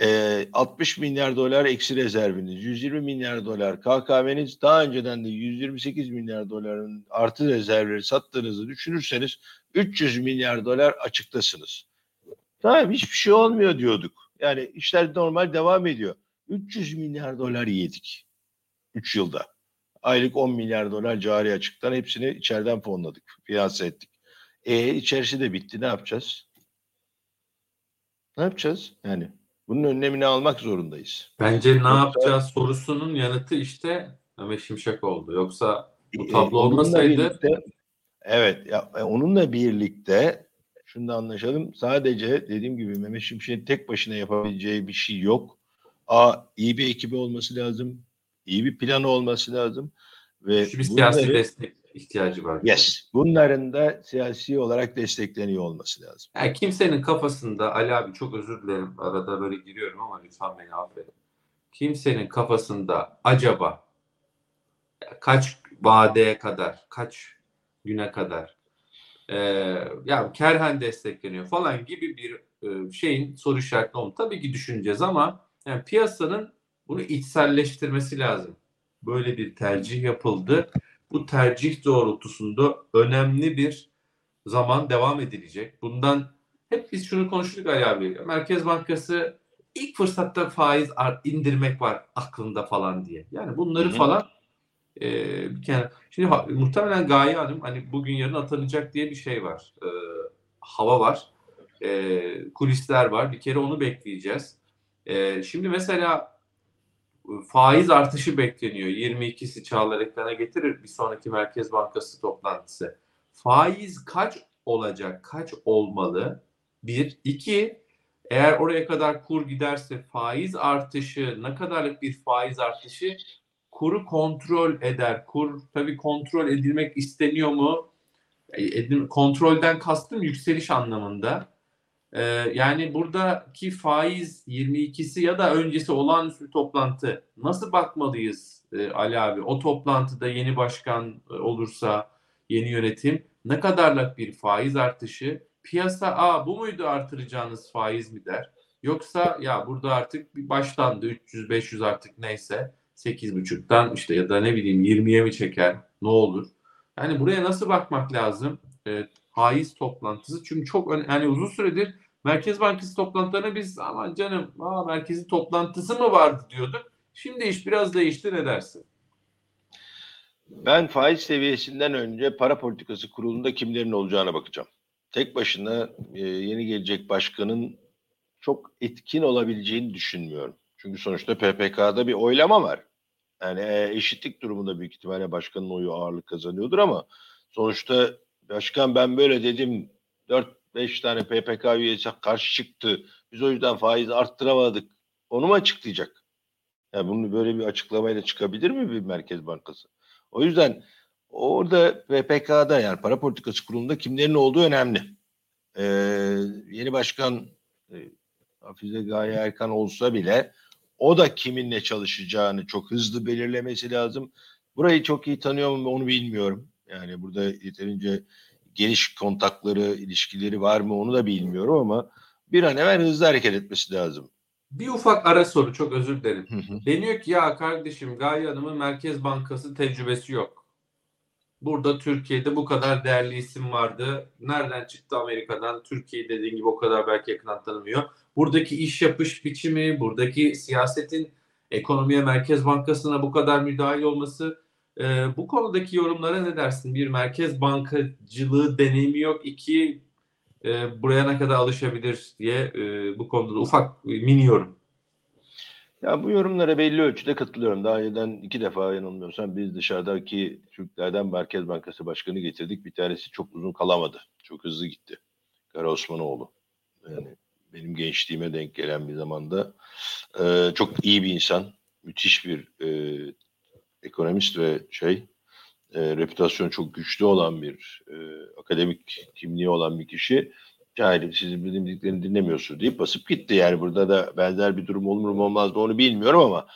e, 60 milyar dolar eksi rezerviniz, 120 milyar dolar KKM'niz daha önceden de 128 milyar doların artı rezervleri sattığınızı düşünürseniz 300 milyar dolar açıktasınız. Tamam hiçbir şey olmuyor diyorduk. Yani işler normal devam ediyor. 300 milyar dolar yedik 3 yılda. Aylık 10 milyar dolar cari açıktan hepsini içeriden fonladık, finanse ettik. E içerisi de bitti ne yapacağız? Ne yapacağız? Yani bunun önlemini almak zorundayız. Bence ne Yoksa- yapacağız sorusunun yanıtı işte Mehmet Şimşek oldu. Yoksa bu E, tablo onunla olmasaydı birlikte- evet ya, e, onunla birlikte şunu da anlaşalım. Sadece dediğim gibi Mehmet Şimşek'in tek başına yapabileceği bir şey yok. A iyi bir ekibi olması lazım. iyi bir planı olması lazım ve güçlü bir siyasi bunları- destek ihtiyacı var. yes, bunların da siyasi olarak destekleniyor olması lazım. Yani kimsenin kafasında Ali abi çok özür dilerim arada böyle giriyorum ama lütfen beni affedin. Kimsenin kafasında acaba kaç vadeye kadar, kaç güne kadar e, ya kerhen destekleniyor falan gibi bir e, şeyin soru işaretli olduğunu tabii ki düşüneceğiz ama yani piyasanın bunu içselleştirmesi lazım. Böyle bir tercih yapıldı. Bu tercih doğrultusunda önemli bir zaman devam edilecek. Bundan hep biz şunu konuştuk Ali abi. Merkez Bankası ilk fırsatta faiz art- indirmek var aklında falan diye. Yani bunları Hı hı. falan e, bir kenara- Şimdi ha- muhtemelen Gaye Hanım hani bugün yarın atanacak diye bir şey var. E, hava var. E, kulisler var. Bir kere onu bekleyeceğiz. E, şimdi mesela e, faiz artışı bekleniyor. 22'si Çağlar ekrana getirir bir sonraki Merkez Bankası toplantısı. Faiz kaç olacak? Kaç olmalı? Bir. iki eğer oraya kadar kur giderse faiz artışı ne kadarlık bir faiz artışı kuru kontrol eder. Kur tabii kontrol edilmek isteniyor mu? E, edil- kontrolden kastım yükseliş anlamında. Ee, yani buradaki faiz 22'si ya da öncesi olağanüstü toplantı nasıl bakmalıyız e, Ali abi? O toplantıda yeni başkan e, olursa yeni yönetim ne kadarlık bir faiz artışı piyasa a bu muydu artıracağınız faiz mi der? Yoksa ya burada artık bir başlandı 300 500 artık neyse 8.5'tan işte ya da ne bileyim 20'ye mi çeker ne olur? Yani buraya nasıl bakmak lazım? E, faiz toplantısı çünkü çok ön- yani uzun süredir Merkez Bankası toplantılarına biz aman canım aa, merkezi toplantısı mı vardı diyorduk. Şimdi iş biraz değişti ne dersin? Ben faiz seviyesinden önce para politikası kurulunda kimlerin olacağına bakacağım. Tek başına e, yeni gelecek başkanın çok etkin olabileceğini düşünmüyorum. Çünkü sonuçta PPK'da bir oylama var. Yani e, eşitlik durumunda büyük ihtimalle başkanın oyu ağırlık kazanıyordur ama sonuçta başkan ben böyle dedim 4-5 tane PPK üyesi karşı çıktı. Biz o yüzden faiz arttıramadık. Onu mu açıklayacak? Yani bunu böyle bir açıklamayla çıkabilir mi bir Merkez Bankası? O yüzden orada PPK'da yani para politikası kurulunda kimlerin olduğu önemli. Ee, yeni başkan e, Hafize Gaye Erkan olsa bile o da kiminle çalışacağını çok hızlı belirlemesi lazım. Burayı çok iyi tanıyor mu onu bilmiyorum. Yani burada yeterince geniş kontakları, ilişkileri var mı onu da bilmiyorum ama bir an evvel hızlı hareket etmesi lazım. Bir ufak ara soru çok özür dilerim. Deniyor ki ya kardeşim Gaye Hanım'ın Merkez Bankası tecrübesi yok. Burada Türkiye'de bu kadar değerli isim vardı. Nereden çıktı Amerika'dan? Türkiye dediğin gibi o kadar belki yakından tanımıyor. Buradaki iş yapış biçimi, buradaki siyasetin ekonomiye, Merkez Bankası'na bu kadar müdahil olması e, bu konudaki yorumlara ne dersin? Bir merkez bankacılığı deneyimi yok. İki e, buraya ne kadar alışabilir diye e, bu konuda da ufak mini yorum. Ya bu yorumlara belli ölçüde katılıyorum. Daha önceden iki defa yanılmıyorsam biz dışarıdaki Türklerden Merkez Bankası Başkanı getirdik. Bir tanesi çok uzun kalamadı. Çok hızlı gitti. Kara Osmanoğlu. Yani benim gençliğime denk gelen bir zamanda e, çok iyi bir insan. Müthiş bir e, ekonomist ve şey e, reputasyon çok güçlü olan bir e, akademik kimliği olan bir kişi yani sizin bildiklerini dinlemiyorsunuz deyip basıp gitti. Yani burada da benzer bir durum olur mu olmaz mı onu bilmiyorum ama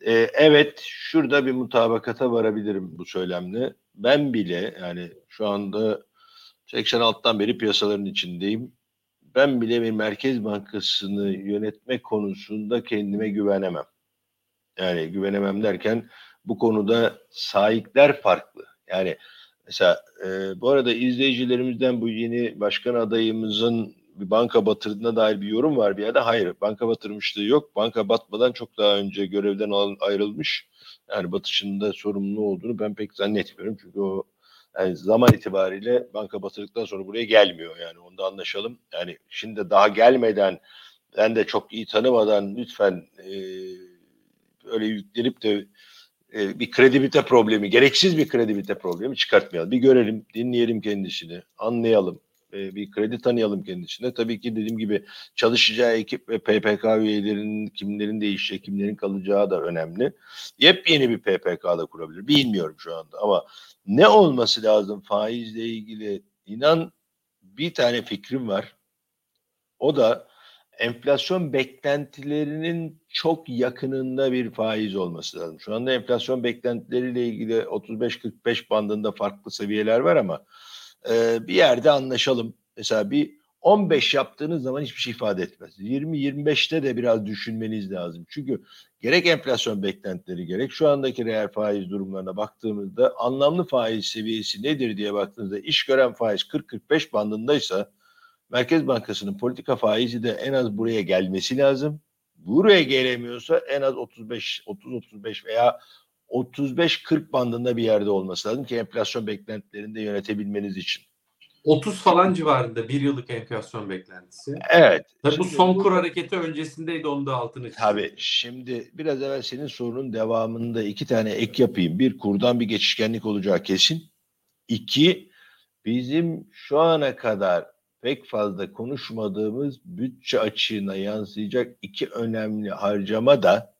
e, evet şurada bir mutabakata varabilirim bu söylemle. Ben bile yani şu anda 86'tan beri piyasaların içindeyim. Ben bile bir Merkez Bankası'nı yönetme konusunda kendime güvenemem. Yani güvenemem derken bu konuda sahipler farklı. Yani mesela e, bu arada izleyicilerimizden bu yeni başkan adayımızın bir banka batırdığına dair bir yorum var bir yerde. Hayır banka batırmışlığı yok. Banka batmadan çok daha önce görevden ayrılmış. Yani batışında sorumlu olduğunu ben pek zannetmiyorum. Çünkü o yani zaman itibariyle banka batırdıktan sonra buraya gelmiyor. Yani onu da anlaşalım. Yani şimdi daha gelmeden ben de çok iyi tanımadan lütfen e, öyle yüklenip de e, bir kredibilite problemi, gereksiz bir kredibilite problemi çıkartmayalım. Bir görelim, dinleyelim kendisini, anlayalım, e, bir kredi tanıyalım kendisine. Tabii ki dediğim gibi çalışacağı ekip ve PPK üyelerinin kimlerin değişeceği, kimlerin kalacağı da önemli. Yepyeni bir PPK da kurabilir. Bilmiyorum şu anda ama ne olması lazım faizle ilgili inan bir tane fikrim var. O da enflasyon beklentilerinin çok yakınında bir faiz olması lazım. Şu anda enflasyon beklentileriyle ilgili 35-45 bandında farklı seviyeler var ama e, bir yerde anlaşalım. Mesela bir 15 yaptığınız zaman hiçbir şey ifade etmez. 20-25'te de biraz düşünmeniz lazım. Çünkü gerek enflasyon beklentileri gerek şu andaki reel faiz durumlarına baktığımızda anlamlı faiz seviyesi nedir diye baktığınızda iş gören faiz 40-45 bandındaysa Merkez Bankası'nın politika faizi de en az buraya gelmesi lazım. Buraya gelemiyorsa en az 35 30 35 veya 35-40 bandında bir yerde olması lazım ki enflasyon beklentilerini de yönetebilmeniz için. 30 falan civarında bir yıllık enflasyon beklentisi. Evet. Tabii bu son kur hareketi öncesindeydi onu da altını çizdim. Tabii. Şimdi biraz evvel senin sorunun devamında iki tane ek yapayım. Bir kurdan bir geçişkenlik olacağı kesin. İki bizim şu ana kadar pek fazla konuşmadığımız bütçe açığına yansıyacak iki önemli harcama da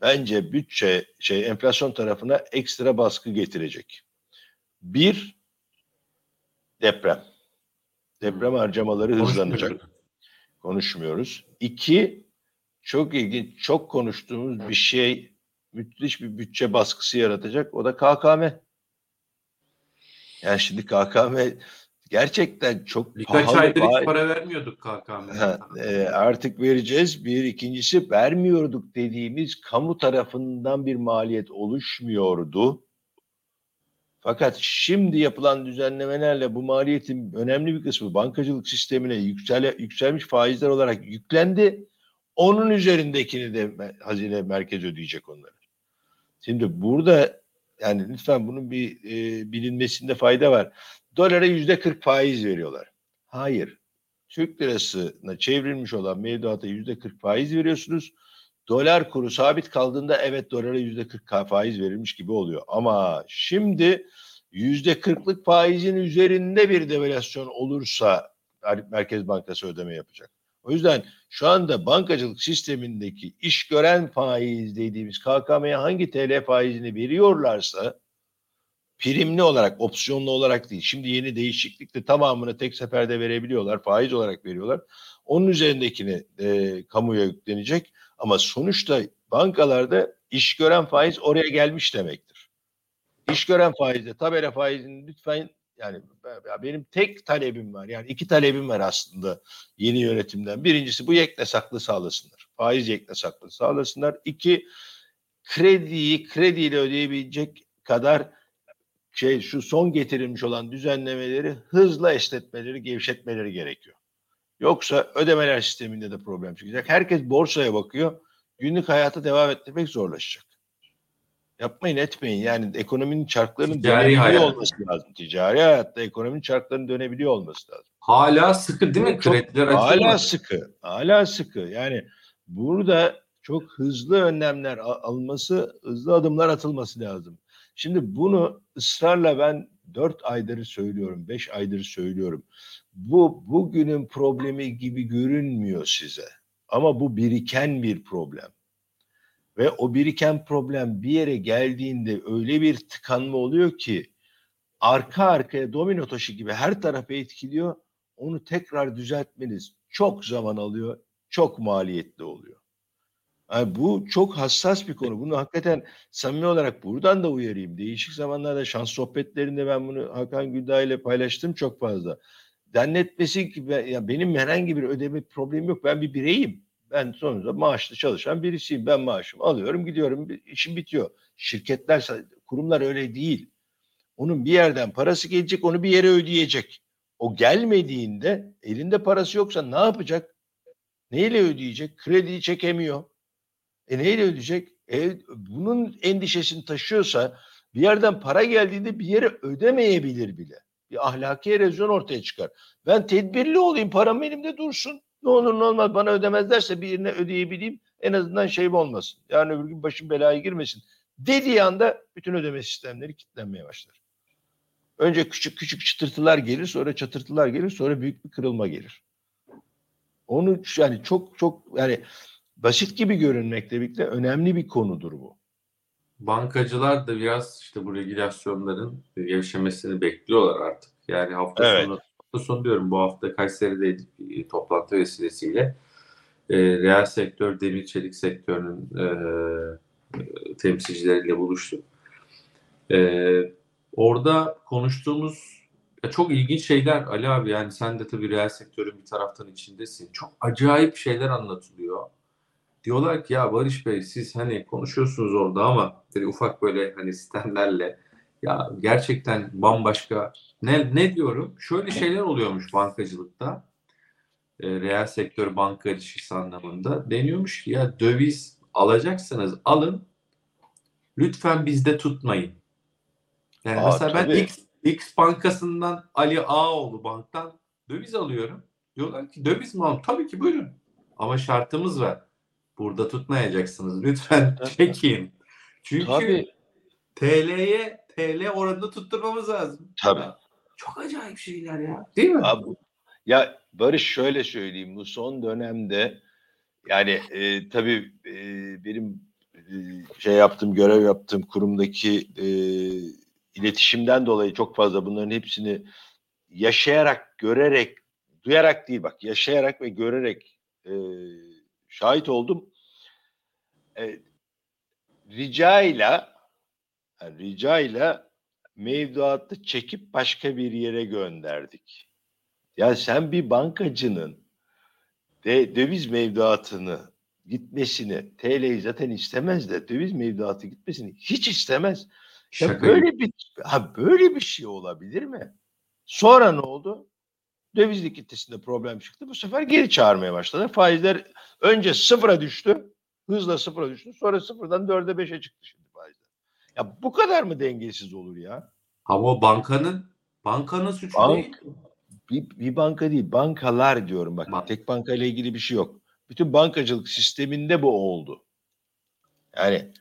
bence bütçe şey enflasyon tarafına ekstra baskı getirecek. Bir deprem. Deprem hmm. harcamaları hızlanacak. Konuşmuyoruz. İki çok ilginç, çok konuştuğumuz bir şey müthiş bir bütçe baskısı yaratacak. O da KKM. Yani şimdi KKM gerçekten çok Birkaç pahalı. aydır hiç para vermiyorduk KKM'ye. E, artık vereceğiz. Bir ikincisi vermiyorduk dediğimiz kamu tarafından bir maliyet oluşmuyordu. Fakat şimdi yapılan düzenlemelerle bu maliyetin önemli bir kısmı bankacılık sistemine yüksel, yükselmiş faizler olarak yüklendi. Onun üzerindekini de hazine merkez ödeyecek onları. Şimdi burada yani lütfen bunun bir e, bilinmesinde fayda var. Dolara yüzde 40 faiz veriyorlar. Hayır. Türk lirasına çevrilmiş olan mevduata yüzde 40 faiz veriyorsunuz. Dolar kuru sabit kaldığında evet dolara yüzde 40 faiz verilmiş gibi oluyor. Ama şimdi yüzde 40'lık faizin üzerinde bir devalüasyon olursa Merkez Bankası ödeme yapacak. O yüzden şu anda bankacılık sistemindeki iş gören faiz dediğimiz KKM'ye hangi TL faizini veriyorlarsa primli olarak, opsiyonlu olarak değil. Şimdi yeni değişiklikle tamamını tek seferde verebiliyorlar, faiz olarak veriyorlar. Onun üzerindekini e, kamuya yüklenecek. Ama sonuçta bankalarda iş gören faiz oraya gelmiş demektir. İş gören faizde tabela faizini lütfen yani benim tek talebim var. Yani iki talebim var aslında yeni yönetimden. Birincisi bu yekle saklı sağlasınlar. Faiz yekle saklı sağlasınlar. İki krediyi krediyle ödeyebilecek kadar şey şu son getirilmiş olan düzenlemeleri hızla esnetmeleri, gevşetmeleri gerekiyor. Yoksa ödemeler sisteminde de problem çıkacak. Herkes borsaya bakıyor. Günlük hayata devam ettirmek zorlaşacak. Yapmayın etmeyin. Yani ekonominin çarklarının Ticari dönebiliyor hayat. olması lazım. Ticari hayatta ekonominin çarklarının dönebiliyor olması lazım. Hala sıkı değil mi? Çok- Krediler Hala açılmadı. sıkı. Hala sıkı. Yani burada çok hızlı önlemler alınması, hızlı adımlar atılması lazım. Şimdi bunu ısrarla ben 4 aydır söylüyorum, 5 aydır söylüyorum. Bu bugünün problemi gibi görünmüyor size. Ama bu biriken bir problem. Ve o biriken problem bir yere geldiğinde öyle bir tıkanma oluyor ki arka arkaya domino taşı gibi her tarafı etkiliyor onu tekrar düzeltmeniz çok zaman alıyor, çok maliyetli oluyor. Yani bu çok hassas bir konu. Bunu hakikaten samimi olarak buradan da uyarayım. Değişik zamanlarda şans sohbetlerinde ben bunu Hakan Güldağ ile paylaştım çok fazla. Dennetmesi gibi ya benim herhangi bir ödeme problemim yok. Ben bir bireyim. Ben sonuçta maaşlı çalışan birisiyim. Ben maaşımı alıyorum, gidiyorum, işim bitiyor. Şirketler, kurumlar öyle değil. Onun bir yerden parası gelecek, onu bir yere ödeyecek. O gelmediğinde elinde parası yoksa ne yapacak? Neyle ödeyecek? Krediyi çekemiyor. E neyle ödeyecek? E, bunun endişesini taşıyorsa bir yerden para geldiğinde bir yere ödemeyebilir bile. Bir ahlaki erozyon ortaya çıkar. Ben tedbirli olayım, param elimde dursun. Ne olur ne olmaz bana ödemezlerse bir yerine ödeyebileyim. En azından şey olmasın. Yani öbür gün başım belaya girmesin. Dediği anda bütün ödeme sistemleri kilitlenmeye başlar. Önce küçük küçük çıtırtılar gelir, sonra çatırtılar gelir, sonra büyük bir kırılma gelir. Onu yani çok çok yani basit gibi görünmekle birlikte önemli bir konudur bu. Bankacılar da biraz işte bu regülasyonların gevşemesini bekliyorlar artık. Yani hafta Evet. sonu hafta sonu diyorum bu hafta Kayseri'deydik bir toplantı vesilesiyle. E, reel sektör, demir çelik sektörünün e, e, temsilcileriyle buluştuk. E, orada konuştuğumuz ya çok ilginç şeyler Ali abi yani sen de tabii reel sektörün bir taraftan içindesin. Çok acayip şeyler anlatılıyor. Diyorlar ki ya Barış Bey siz hani konuşuyorsunuz orada ama böyle ufak böyle hani sistemlerle ya gerçekten bambaşka ne ne diyorum? Şöyle şeyler oluyormuş bankacılıkta. E, reel sektör banka ilişkisi anlamında deniyormuş ki ya döviz alacaksanız alın lütfen bizde tutmayın. Yani Aa, mesela ben. X, X bankasından Ali Ağoğlu banktan döviz alıyorum. Diyorlar ki döviz mi alalım? Tabii ki buyurun. Ama şartımız var. Burada tutmayacaksınız. Lütfen <laughs> <laughs> çekin. Çünkü Tabii. TL'ye TL oranında tutturmamız lazım. Tabii. Çok acayip şeyler ya. Değil mi? Abi, ya Barış şöyle söyleyeyim bu son dönemde yani e, tabii e, benim e, şey yaptığım görev yaptığım kurumdaki e, iletişimden dolayı çok fazla bunların hepsini yaşayarak görerek duyarak değil bak yaşayarak ve görerek e, şahit oldum. E, ricayla ricayla mevduatı çekip başka bir yere gönderdik. Ya sen bir bankacının de, döviz mevduatını gitmesini TL'yi zaten istemez de döviz mevduatı gitmesini hiç istemez. Ya Şaka gibi. böyle bir ha böyle bir şey olabilir mi? Sonra ne oldu? Döviz likiditesinde problem çıktı. Bu sefer geri çağırmaya başladı. Faizler önce sıfıra düştü. Hızla sıfıra düştü. Sonra sıfırdan dörde beşe çıktı şimdi faizler. Ya bu kadar mı dengesiz olur ya? Ama o bankanın bankanın suçu Bank- değil. Bir, bir banka değil, bankalar diyorum bak. Bank. Tek banka ile ilgili bir şey yok. Bütün bankacılık sisteminde bu oldu. Yani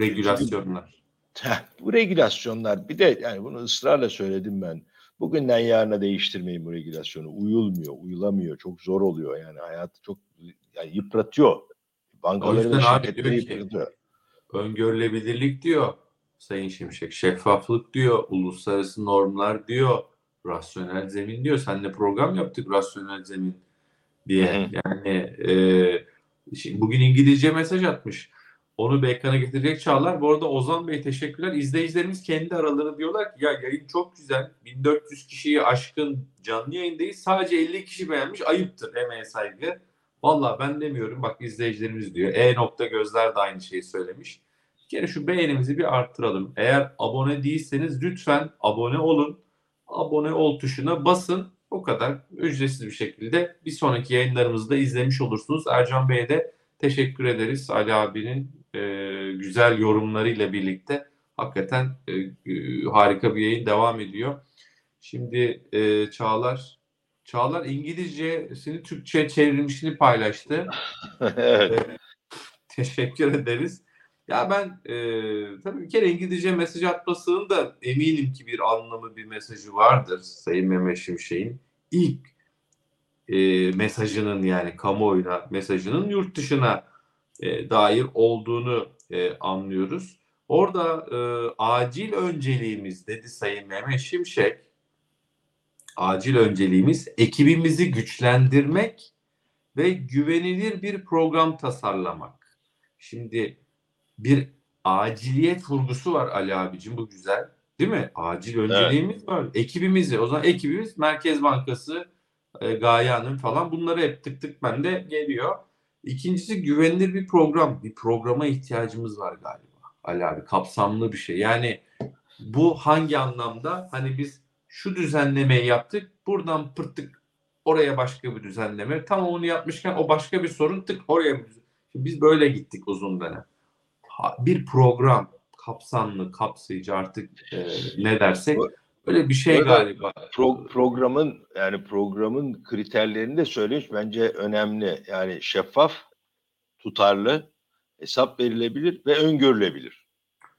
Regülasyonlar. heh, <laughs> bu regülasyonlar bir de yani bunu ısrarla söyledim ben. Bugünden yarına değiştirmeyin bu regülasyonu. Uyulmuyor, uyulamıyor. Çok zor oluyor yani. Hayatı çok yani yıpratıyor. Bankaları ve şirketleri ki- yıpratıyor. Öngörülebilirlik diyor Sayın Şimşek. Şeffaflık diyor. Uluslararası normlar diyor. Rasyonel zemin diyor. Seninle program yaptık rasyonel zemin diye. Hı hı. Yani e, şimdi bugün İngilizce mesaj atmış. Onu bir ekrana getirecek Çağlar. Bu arada Ozan Bey teşekkürler. İzleyicilerimiz kendi aralarında diyorlar ki ya yayın çok güzel. 1400 kişiyi aşkın canlı yayındayız. Sadece 50 kişi beğenmiş. Ayıptır emeğe saygı. Valla ben demiyorum. Bak izleyicilerimiz diyor. E nokta gözler de aynı şeyi söylemiş. Bir kere şu beğenimizi bir arttıralım. Eğer abone değilseniz lütfen abone olun. Abone ol tuşuna basın. O kadar ücretsiz bir şekilde bir sonraki yayınlarımızı da izlemiş olursunuz. Ercan Bey'e de teşekkür ederiz. Ali abinin e, güzel yorumlarıyla birlikte hakikaten e, e, harika bir yayın devam ediyor. Şimdi e, Çağlar Çağlar İngilizcesini Türkçe çevrilmişini paylaştı. <laughs> evet. Teşekkür ederiz. Ya ben e, tabii bir kere İngilizce mesaj atmasının da eminim ki bir anlamı, bir mesajı vardır Sayın Mehmet Şimşek'in. ilk e, mesajının yani kamuoyuna mesajının yurt dışına e, dair olduğunu e, anlıyoruz. Orada e, acil önceliğimiz dedi Sayın Mehmet Şimşek. Acil önceliğimiz ekibimizi güçlendirmek ve güvenilir bir program tasarlamak. Şimdi bir aciliyet vurgusu var Ali abicim bu güzel. Değil mi? Acil önceliğimiz var. Ekibimizi o zaman ekibimiz Merkez Bankası, e, Gaye Hanım falan bunları hep tık tık bende geliyor. İkincisi güvenilir bir program. Bir programa ihtiyacımız var galiba. Ali abi kapsamlı bir şey. Yani bu hangi anlamda? Hani biz şu düzenlemeyi yaptık. Buradan pırttık oraya başka bir düzenleme. Tam onu yapmışken o başka bir sorun tık oraya biz böyle gittik uzun dönem. Bir program kapsamlı, kapsayıcı artık e, ne dersek öyle bir şey galiba. Pro- programın yani programın kriterlerini de söylemiş bence önemli. Yani şeffaf, tutarlı, hesap verilebilir ve öngörülebilir.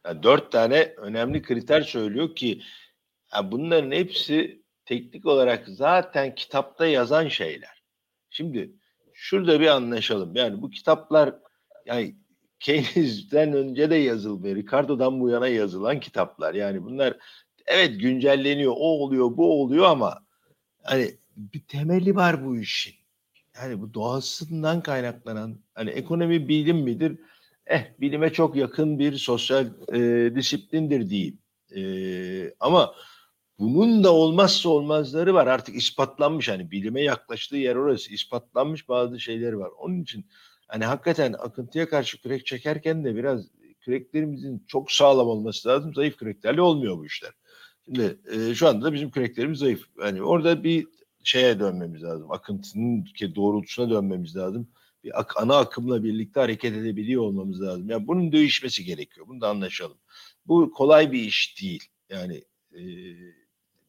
Yani dört tane önemli kriter söylüyor ki ya bunların hepsi teknik olarak zaten kitapta yazan şeyler. Şimdi şurada bir anlaşalım. Yani bu kitaplar yani Keynes'den önce de yazılmıyor. Ricardo'dan bu yana yazılan kitaplar. Yani bunlar evet güncelleniyor. O oluyor, bu oluyor ama hani bir temeli var bu işin. Yani bu doğasından kaynaklanan hani ekonomi bilim midir? Eh bilime çok yakın bir sosyal e, disiplindir diyeyim. E, ama bunun da olmazsa olmazları var. Artık ispatlanmış hani bilime yaklaştığı yer orası. ispatlanmış bazı şeyleri var. Onun için hani hakikaten akıntıya karşı kürek çekerken de biraz küreklerimizin çok sağlam olması lazım. Zayıf küreklerle olmuyor bu işler. E, şu anda da bizim küreklerimiz zayıf. Yani orada bir şeye dönmemiz lazım. Akıntının ki doğrultusuna dönmemiz lazım. Bir ak- ana akımla birlikte hareket edebiliyor olmamız lazım. Yani bunun değişmesi gerekiyor. Bunu da anlaşalım. Bu kolay bir iş değil. Yani e,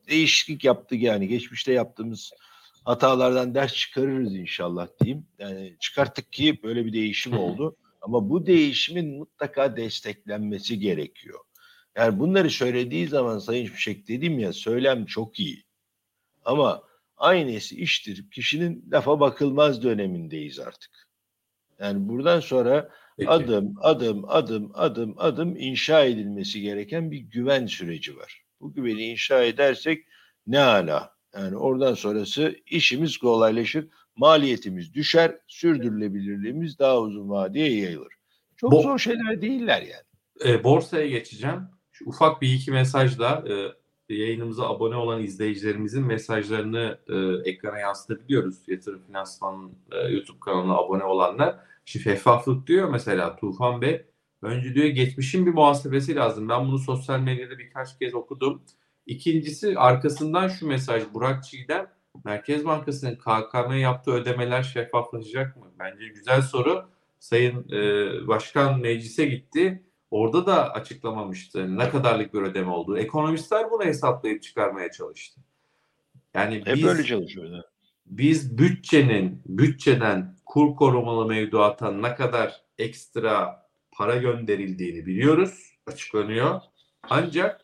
değişiklik yaptık yani. Geçmişte yaptığımız hatalardan ders çıkarırız inşallah diyeyim. Yani çıkarttık ki böyle bir değişim oldu. Ama bu değişimin mutlaka desteklenmesi gerekiyor. Yani bunları söylediği zaman Sayın Şimşek dedim ya söylem çok iyi. Ama aynısı iştir. Kişinin lafa bakılmaz dönemindeyiz artık. Yani buradan sonra Peki. adım adım adım adım adım inşa edilmesi gereken bir güven süreci var. Bu güveni inşa edersek ne ala. Yani oradan sonrası işimiz kolaylaşır, maliyetimiz düşer, sürdürülebilirliğimiz daha uzun vadeye yayılır. Çok Bu- zor şeyler değiller yani. E, borsaya geçeceğim. Şu ufak bir iki mesajla e, yayınımıza abone olan izleyicilerimizin mesajlarını e, ekrana yansıtabiliyoruz. Yatırım Finansman e, YouTube kanalına abone olanlar. Şeffaflık diyor mesela Tufan Bey. Önce diyor geçmişin bir muhasebesi lazım. Ben bunu sosyal medyada birkaç kez okudum. İkincisi arkasından şu mesaj Burak Çiğdem. Merkez Bankası'nın KKM yaptığı ödemeler şeffaflaşacak mı? Bence güzel soru. Sayın e, Başkan meclise gitti. Orada da açıklamamıştı ne kadarlık bir ödeme olduğu. Ekonomistler bunu hesaplayıp çıkarmaya çalıştı. Yani Hep biz, böyle çalışıyor. ya. biz bütçenin bütçeden kur korumalı mevduata ne kadar ekstra para gönderildiğini biliyoruz. Açıklanıyor. Ancak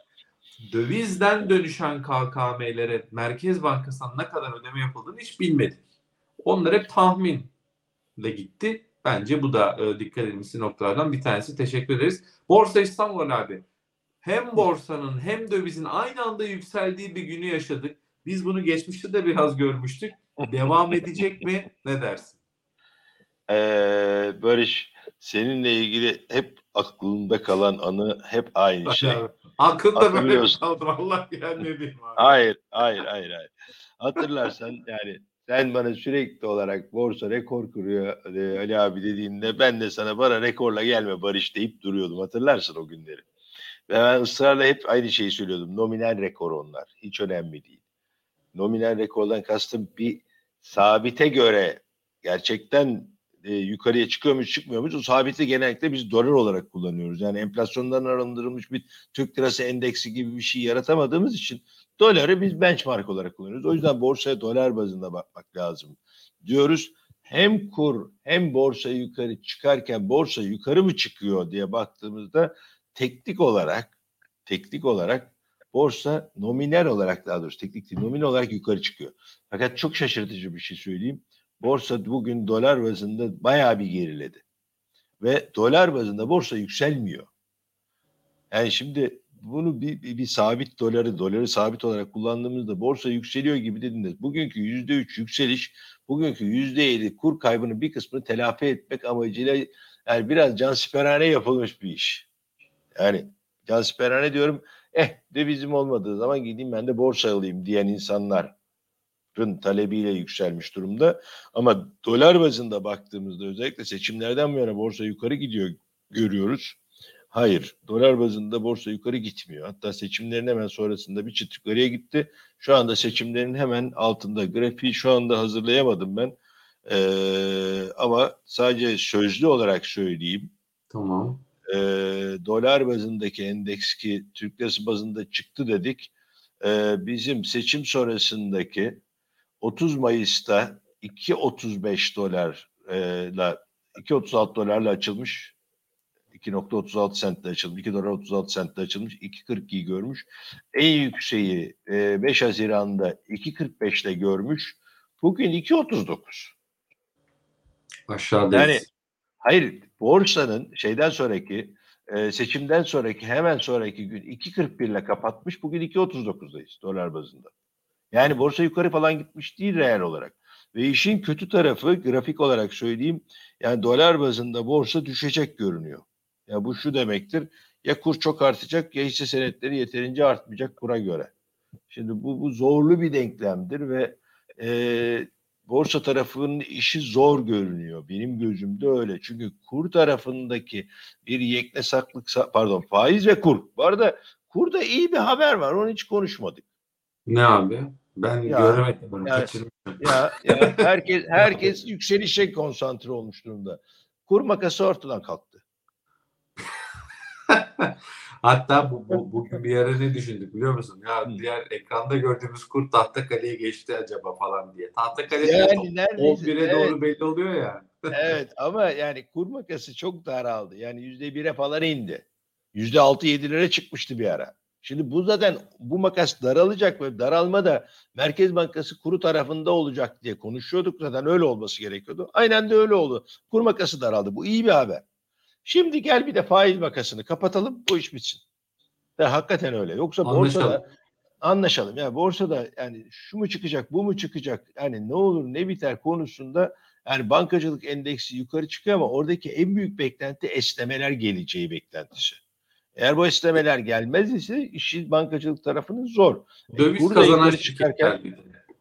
dövizden dönüşen KKM'lere Merkez Bankası'ndan ne kadar ödeme yapıldığını hiç bilmedik. Onlar hep tahminle gitti. Bence bu da e, dikkat edilmesi noktalardan bir tanesi. Teşekkür ederiz. Borsa İstanbul abi. Hem borsanın hem dövizin aynı anda yükseldiği bir günü yaşadık. Biz bunu geçmişte de biraz görmüştük. Devam edecek mi? Ne dersin? Ee, Barış seninle ilgili hep aklımda kalan anı hep aynı şey. Hakkında böyle kaldım. Allah bilen ne diyeyim abi. Hayır, hayır, hayır, hayır. Hatırlarsan yani sen bana sürekli olarak borsa rekor kuruyor e, Ali abi dediğinde ben de sana bana rekorla gelme Barış deyip duruyordum. Hatırlarsın o günleri. Ve ben ısrarla hep aynı şeyi söylüyordum. Nominal rekor onlar. Hiç önemli değil. Nominal rekordan kastım bir sabite göre gerçekten e, yukarıya çıkıyor muyuz çıkmıyor muyuz? O sabiti genellikle biz dolar olarak kullanıyoruz. Yani enflasyondan arındırılmış bir Türk lirası endeksi gibi bir şey yaratamadığımız için doları biz benchmark olarak kullanıyoruz. O yüzden borsaya dolar bazında bakmak lazım diyoruz. Hem kur hem borsa yukarı çıkarken borsa yukarı mı çıkıyor diye baktığımızda teknik olarak teknik olarak borsa nominal olarak daha doğrusu teknik değil nominal olarak yukarı çıkıyor. Fakat çok şaşırtıcı bir şey söyleyeyim. Borsa bugün dolar bazında bayağı bir geriledi. Ve dolar bazında borsa yükselmiyor. Yani şimdi bunu bir, bir, bir sabit doları, doları sabit olarak kullandığımızda borsa yükseliyor gibi dediniz. Bugünkü yüzde üç yükseliş, bugünkü yüzde yedi kur kaybının bir kısmını telafi etmek amacıyla yani biraz cansiperhane yapılmış bir iş. Yani cansiperhane diyorum, eh devizim olmadığı zaman gideyim ben de borsa alayım diyen insanlar talebiyle yükselmiş durumda. Ama dolar bazında baktığımızda özellikle seçimlerden bu yana borsa yukarı gidiyor görüyoruz. Hayır, dolar bazında borsa yukarı gitmiyor. Hatta seçimlerin hemen sonrasında bir çıt yukarıya gitti. Şu anda seçimlerin hemen altında. Grafiği şu anda hazırlayamadım ben. Ee, ama sadece sözlü olarak söyleyeyim. Tamam. Ee, dolar bazındaki endeks ki Türk lirası bazında çıktı dedik. Ee, bizim seçim sonrasındaki 30 Mayıs'ta 2.35 dolarla 2.36 dolarla açılmış 2.36 sentle açılmış. 2 dolar 36 sentle açılmış. 2.42'yi görmüş. En yükseği 5 Haziran'da 2.45'te görmüş. Bugün 2.39. Aşağıdayız. Yani hayır borsanın şeyden sonraki seçimden sonraki hemen sonraki gün 2.41 ile kapatmış. Bugün 2.39'dayız dolar bazında. Yani borsa yukarı falan gitmiş değil reel olarak. Ve işin kötü tarafı grafik olarak söyleyeyim yani dolar bazında borsa düşecek görünüyor. Ya bu şu demektir ya kur çok artacak ya hisse senetleri yeterince artmayacak kura göre. Şimdi bu, bu zorlu bir denklemdir ve e, borsa tarafının işi zor görünüyor. Benim gözümde öyle. Çünkü kur tarafındaki bir yekne saklık pardon faiz ve kur. Bu arada kurda iyi bir haber var. Onu hiç konuşmadık. Ne abi? Ben Ya, göremedim bunu. ya-. Ya, ya herkes <laughs> herkes yükselişe konsantre olmuş durumda. Kur makası ortadan kalktı. <laughs> Hatta bu, bu, bugün bir ara ne düşündük biliyor musun? Ya Hı. diğer ekranda gördüğümüz kur Tahtakale'ye geçti acaba falan diye. Tahtakale Yani neredeyse 11'e evet, doğru belli oluyor ya. evet ama yani kur makası çok daraldı. Yani yüzde bire falan indi. Yüzde altı yedilere çıkmıştı bir ara. Şimdi bu zaten bu makas daralacak ve daralma da Merkez Bankası kuru tarafında olacak diye konuşuyorduk. Zaten öyle olması gerekiyordu. Aynen de öyle oldu. Kur makası daraldı. Bu iyi bir haber. Şimdi gel bir de faiz makasını kapatalım. Bu iş bitsin. Ve hakikaten öyle. Yoksa borsada Anlaşalım. anlaşalım. Yani borsada yani şu mu çıkacak, bu mu çıkacak? Yani ne olur ne biter konusunda yani bankacılık endeksi yukarı çıkıyor ama oradaki en büyük beklenti esnemeler geleceği beklentisi. Eğer bu esnemeler gelmez ise işi bankacılık tarafının zor. Döviz Burada kazanan çıkarken- bir.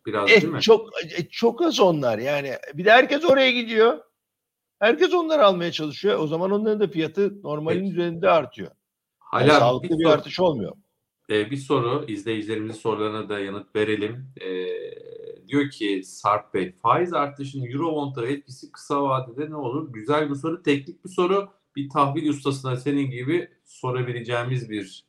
Biraz değil mi? Çok eh, çok az onlar yani. Bir de herkes oraya gidiyor. Herkes onları almaya çalışıyor. O zaman onların da fiyatı normalin Peki. üzerinde artıyor. Yani Hala sağlıklı bir soru- artış olmuyor. Ee, bir soru izleyicilerimizin sorularına da yanıt verelim. Ee, diyor ki Sarp Bey faiz artışının Eurobond'a etkisi kısa vadede ne olur? Güzel bir soru, teknik bir soru. Bir tahvil ustasına senin gibi sorabileceğimiz bir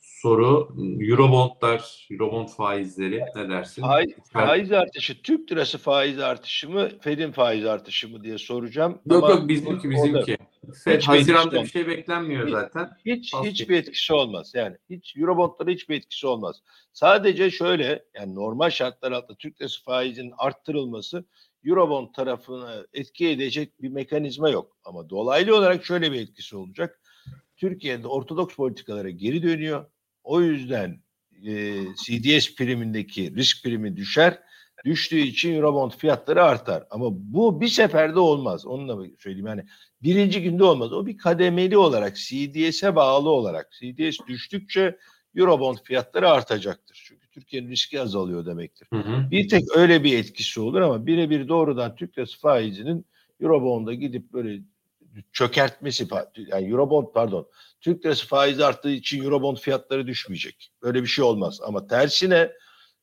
soru. Eurobondlar, Eurobond faizleri ne dersin? Faiz, faiz artışı, Türk lirası faiz artışı mı, Fed'in faiz artışı mı diye soracağım. Yok Ama yok bizimki bizimki. Fed, Hiç Haziran'da bir şey beklenmiyor zaten. Hiç Az hiçbir etkisi olmaz. Yani hiç Eurobondlara hiçbir etkisi olmaz. Sadece şöyle yani normal şartlar altında Türk lirası faizinin arttırılması Eurobond tarafına etki edecek bir mekanizma yok. Ama dolaylı olarak şöyle bir etkisi olacak. Türkiye'de ortodoks politikalara geri dönüyor. O yüzden e, CDS primindeki risk primi düşer. Düştüğü için Eurobond fiyatları artar. Ama bu bir seferde olmaz. Onu da söyleyeyim. Yani birinci günde olmaz. O bir kademeli olarak CDS'e bağlı olarak CDS düştükçe Eurobond fiyatları artacaktır. Çünkü Türkiye'nin riski azalıyor demektir. Hı hı. Bir tek öyle bir etkisi olur ama birebir doğrudan Türk lirası faizinin Eurobond'a gidip böyle çökertmesi yani Eurobond pardon Türk lirası faizi arttığı için Eurobond fiyatları düşmeyecek. Öyle bir şey olmaz ama tersine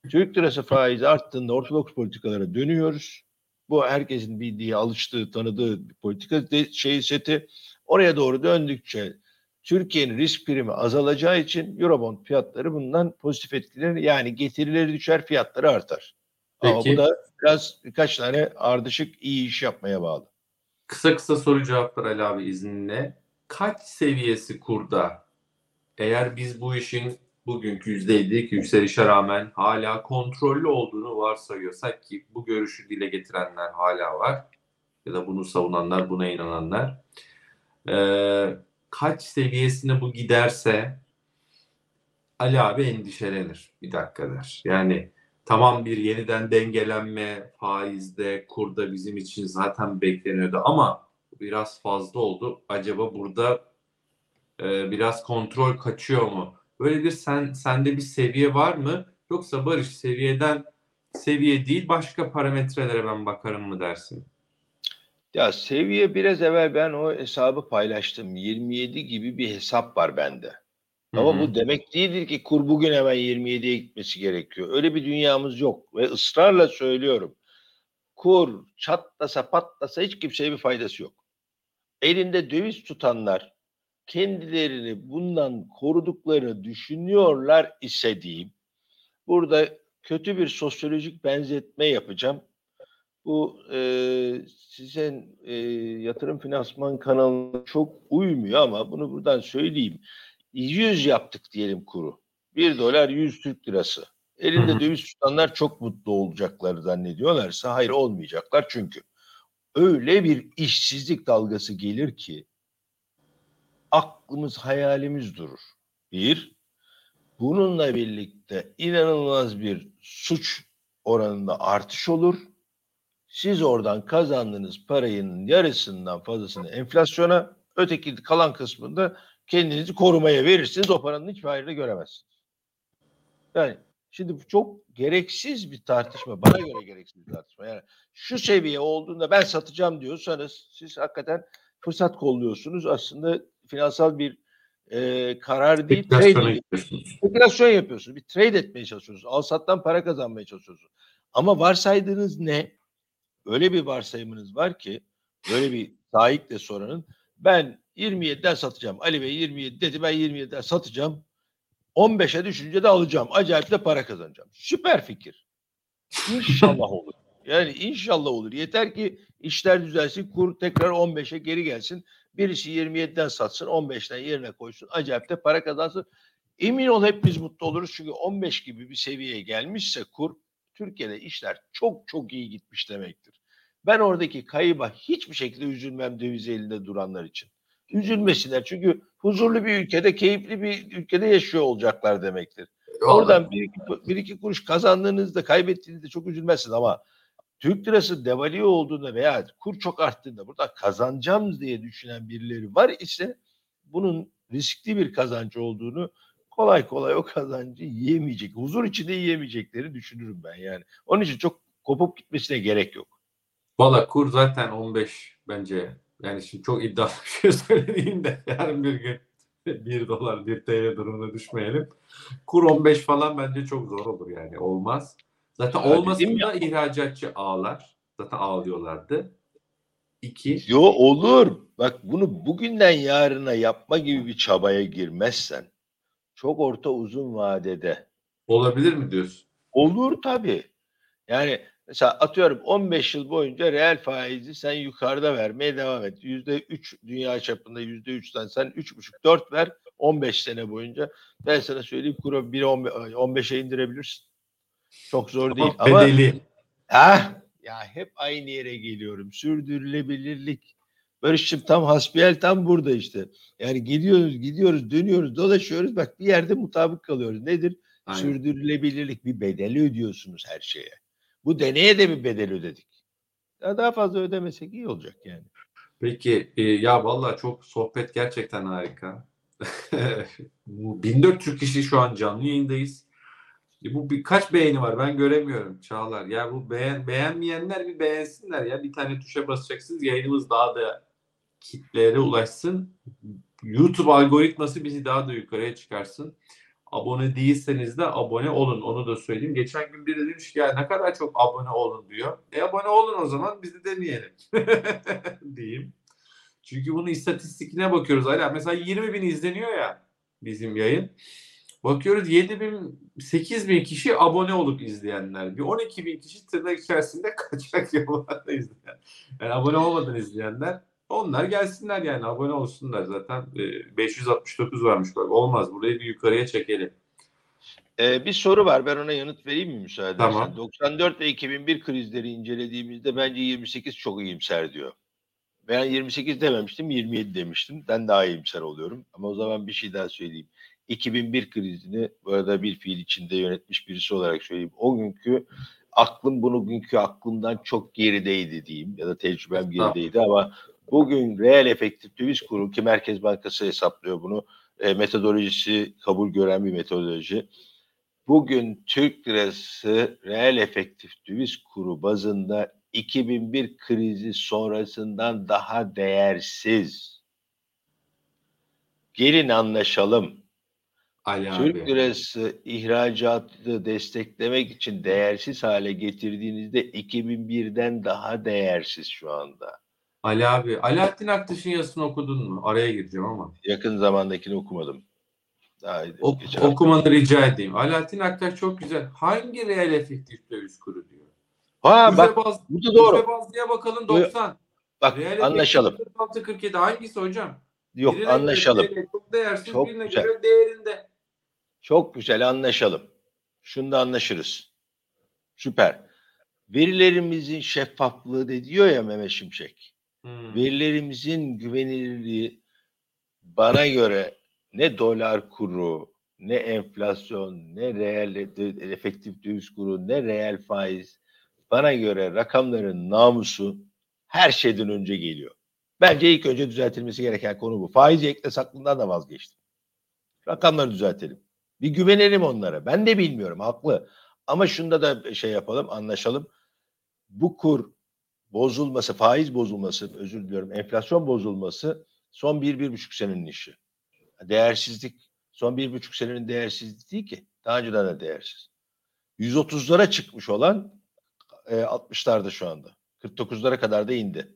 Türk lirası faizi arttığında ortodoks politikalara dönüyoruz. Bu herkesin bildiği, alıştığı, tanıdığı bir politika şey seti. Oraya doğru döndükçe Türkiye'nin risk primi azalacağı için Eurobond fiyatları bundan pozitif etkilenir. Yani getirileri düşer, fiyatları artar. Ama Peki. bu da biraz birkaç tane ardışık iyi iş yapmaya bağlı. Kısa kısa soru cevaplar Ali abi izninle. Kaç seviyesi kurda eğer biz bu işin bugünkü %50'lik yükselişe rağmen hala kontrollü olduğunu varsayıyorsak ki bu görüşü dile getirenler hala var ya da bunu savunanlar, buna inananlar. Ee, kaç seviyesine bu giderse Ali abi endişelenir bir dakika der. Yani tamam bir yeniden dengelenme faizde, kurda bizim için zaten bekleniyordu ama biraz fazla oldu. Acaba burada e, biraz kontrol kaçıyor mu? Böyle bir sen sende bir seviye var mı? Yoksa Barış seviyeden seviye değil başka parametrelere ben bakarım mı dersin? Ya seviye biraz evvel ben o hesabı paylaştım. 27 gibi bir hesap var bende. Ama Hı hı. bu demek değildir ki kur bugün hemen 27'ye gitmesi gerekiyor. Öyle bir dünyamız yok ve ısrarla söylüyorum. Kur çatlasa patlasa hiç kimseye bir faydası yok. Elinde döviz tutanlar kendilerini bundan koruduklarını düşünüyorlar ise diyeyim. Burada kötü bir sosyolojik benzetme yapacağım. Bu e, sizin e, yatırım finansman kanalına çok uymuyor ama bunu buradan söyleyeyim. 100 yaptık diyelim kuru. 1 dolar 100 Türk lirası. Elinde Hı hı. döviz tutanlar çok mutlu olacakları zannediyorlarsa hayır olmayacaklar çünkü öyle bir işsizlik dalgası gelir ki aklımız hayalimiz durur. Bir, bununla birlikte inanılmaz bir suç oranında artış olur. Siz oradan kazandığınız parayın yarısından fazlasını enflasyona, öteki kalan kısmında kendinizi korumaya verirsiniz. O paranın hiçbir hayrını göremezsiniz. Yani şimdi bu çok gereksiz bir tartışma. Bana göre gereksiz bir tartışma. Yani şu seviye olduğunda ben satacağım diyorsanız siz hakikaten fırsat kolluyorsunuz. Aslında finansal bir e, karar değil, Spekülasyona trade gidiyorsunuz. spekülasyon yapıyorsunuz. Bir trade etmeye çalışıyorsunuz. Al sattan para kazanmaya çalışıyorsunuz. Ama varsaydığınız ne? Öyle bir varsayımınız var ki böyle bir sahiple soranın ben 27'den satacağım. Ali Bey 27 dedi ben 27'den satacağım. 15'e düşünce de alacağım. Acayip de para kazanacağım. Süper fikir. İnşallah olur. Yani inşallah olur. Yeter ki işler düzelsin. Kur tekrar 15'e geri gelsin. Birisi 27'den satsın. 15'ten yerine koysun. Acayip de para kazansın. Emin ol hepimiz mutlu oluruz. Çünkü 15 gibi bir seviyeye gelmişse kur Türkiye'de işler çok çok iyi gitmiş demektir. Ben oradaki kayıba hiçbir şekilde üzülmem döviz elinde duranlar için. Üzülmesinler çünkü huzurlu bir ülkede, keyifli bir ülkede yaşıyor olacaklar demektir. Oradan bir iki, bir iki kuruş kazandığınızda, kaybettiğinizde çok üzülmezsiniz ama Türk lirası devalüe olduğunda veya kur çok arttığında burada kazanacağım diye düşünen birileri var ise bunun riskli bir kazancı olduğunu kolay kolay o kazancı yiyemeyecek. Huzur içinde yiyemeyecekleri düşünürüm ben yani. Onun için çok kopup gitmesine gerek yok. Valla kur zaten 15 bence. Yani şimdi çok iddialı bir şey <laughs> söylediğim de yarın bir gün <laughs> 1 dolar 1 TL durumuna düşmeyelim. Kur 15 falan bence çok zor olur yani olmaz. Zaten Ya olmasında ihracatçı ağlar. Zaten ağlıyorlardı. İki. Yo olur. Bak bunu bugünden yarına yapma gibi bir çabaya girmezsen çok orta uzun vadede Olabilir mi diyorsun? olur tabii. Yani mesela atıyorum 15 yıl boyunca reel faizi sen yukarıda vermeye devam et. Yüzde 3 dünya çapında yüzde 3'ten sen 3,5 4 ver 15 sene boyunca. Ben sana söyleyeyim kuru 1'e 15'e indirebilirsin. Çok zor değil ama Bedeli. Ah, ya hep aynı yere geliyorum. Sürdürülebilirlik. Barış'cığım tam hasbihal tam burada işte. Yani gidiyoruz, gidiyoruz, dönüyoruz, dolaşıyoruz. Bak bir yerde mutabık kalıyoruz. Nedir? Aynen. Sürdürülebilirlik. Bir bedeli ödüyorsunuz her şeye. Bu deneye de bir bedel ödedik. Ya daha fazla ödemesek iyi olacak yani. Peki e, ya vallahi çok sohbet gerçekten harika. <laughs> Bu 1400 kişi şu an canlı yayındayız. E bu birkaç beğeni var ben göremiyorum Çağlar. Ya bu beğen, beğenmeyenler bir beğensinler ya. Bir tane tuşa basacaksınız yayınımız daha da kitlelere ulaşsın. YouTube algoritması bizi daha da yukarıya çıkarsın. Abone değilseniz de abone olun. Onu da söyleyeyim. Geçen gün biri demiş ki ya ne kadar çok abone olun diyor. E abone olun o zaman biz de deneyelim. <laughs> diyeyim. Çünkü bunun istatistikine bakıyoruz. Hala mesela 20 bin izleniyor ya bizim yayın. Bakıyoruz 7 bin 8 bin kişi abone olup izleyenler. Bir 12 bin kişi tırnak içerisinde <laughs> kaçak yollarda izleyen. Yani abone olmadan izleyenler. Onlar gelsinler yani abone olsunlar zaten. E, 569 varmış bak. Olmaz burayı bir yukarıya çekelim. Ee, bir soru var. Ben ona yanıt vereyim mi müsaade Tamam. edersen? 94 ve 2001 krizleri incelediğimizde bence 28 çok iyimser diyor. Ben 28 dememiştim, 27 demiştim. Ben daha iyimser oluyorum. Ama o zaman bir şey daha söyleyeyim. 2001 krizini bu arada bir fiil içinde yönetmiş birisi olarak söyleyeyim. O günkü aklım bunu günkü aklımdan çok gerideydi diyeyim ya da tecrübem gerideydi ama bugün reel efektif döviz kuru ki Merkez Bankası hesaplıyor bunu. E, metodolojisi kabul gören bir metodoloji. Bugün Türk lirası reel efektif döviz kuru bazında 2001 krizi sonrasından daha değersiz. Gelin anlaşalım. Ali Türk abi. lirası ihracatı desteklemek için değersiz hale getirdiğinizde 2001'den daha değersiz şu anda. Ali abi. Alaaddin Aktaş'ın yazısını okudun mu? Araya gireceğim ama. Yakın zamandakini okumadım. Daha Ok- geçen hafta. okumanı rica edeyim. Alaaddin Aktaş çok güzel. Hangi reel efektif döviz kuru diyor. Ha bak Üfe baz, bu da doğru. Üfe bazlıya bakalım Bu- 90. Bak Reel anlaşalım. efektif 46 47 hangisi hocam? Yok Birine göre anlaşalım. değeri Çok değersiz Çok birine güzel. göre değerinde. Çok güzel anlaşalım. Şunda anlaşırız. Süper. Verilerimizin şeffaflığı de diyor ya Mehmet Şimşek. Hmm. Verilerimizin güvenilirliği bana göre ne dolar kuru, ne enflasyon, ne reel efektif döviz kuru, ne reel faiz bana göre rakamların namusu her şeyden önce geliyor. Bence ilk önce düzeltilmesi gereken konu bu. Faiz ekle saklından da vazgeçtim. Rakamları düzeltelim. Bir güvenelim onlara. Ben de bilmiyorum haklı. Ama şunda da şey yapalım, anlaşalım. Bu kur bozulması, faiz bozulması, özür diliyorum, enflasyon bozulması son bir, bir buçuk senenin işi. Değersizlik, son bir buçuk senenin değersizliği değil ki. Daha önceden de değersiz. 130'lara çıkmış olan e, 60'larda şu anda. 49'lara kadar da indi.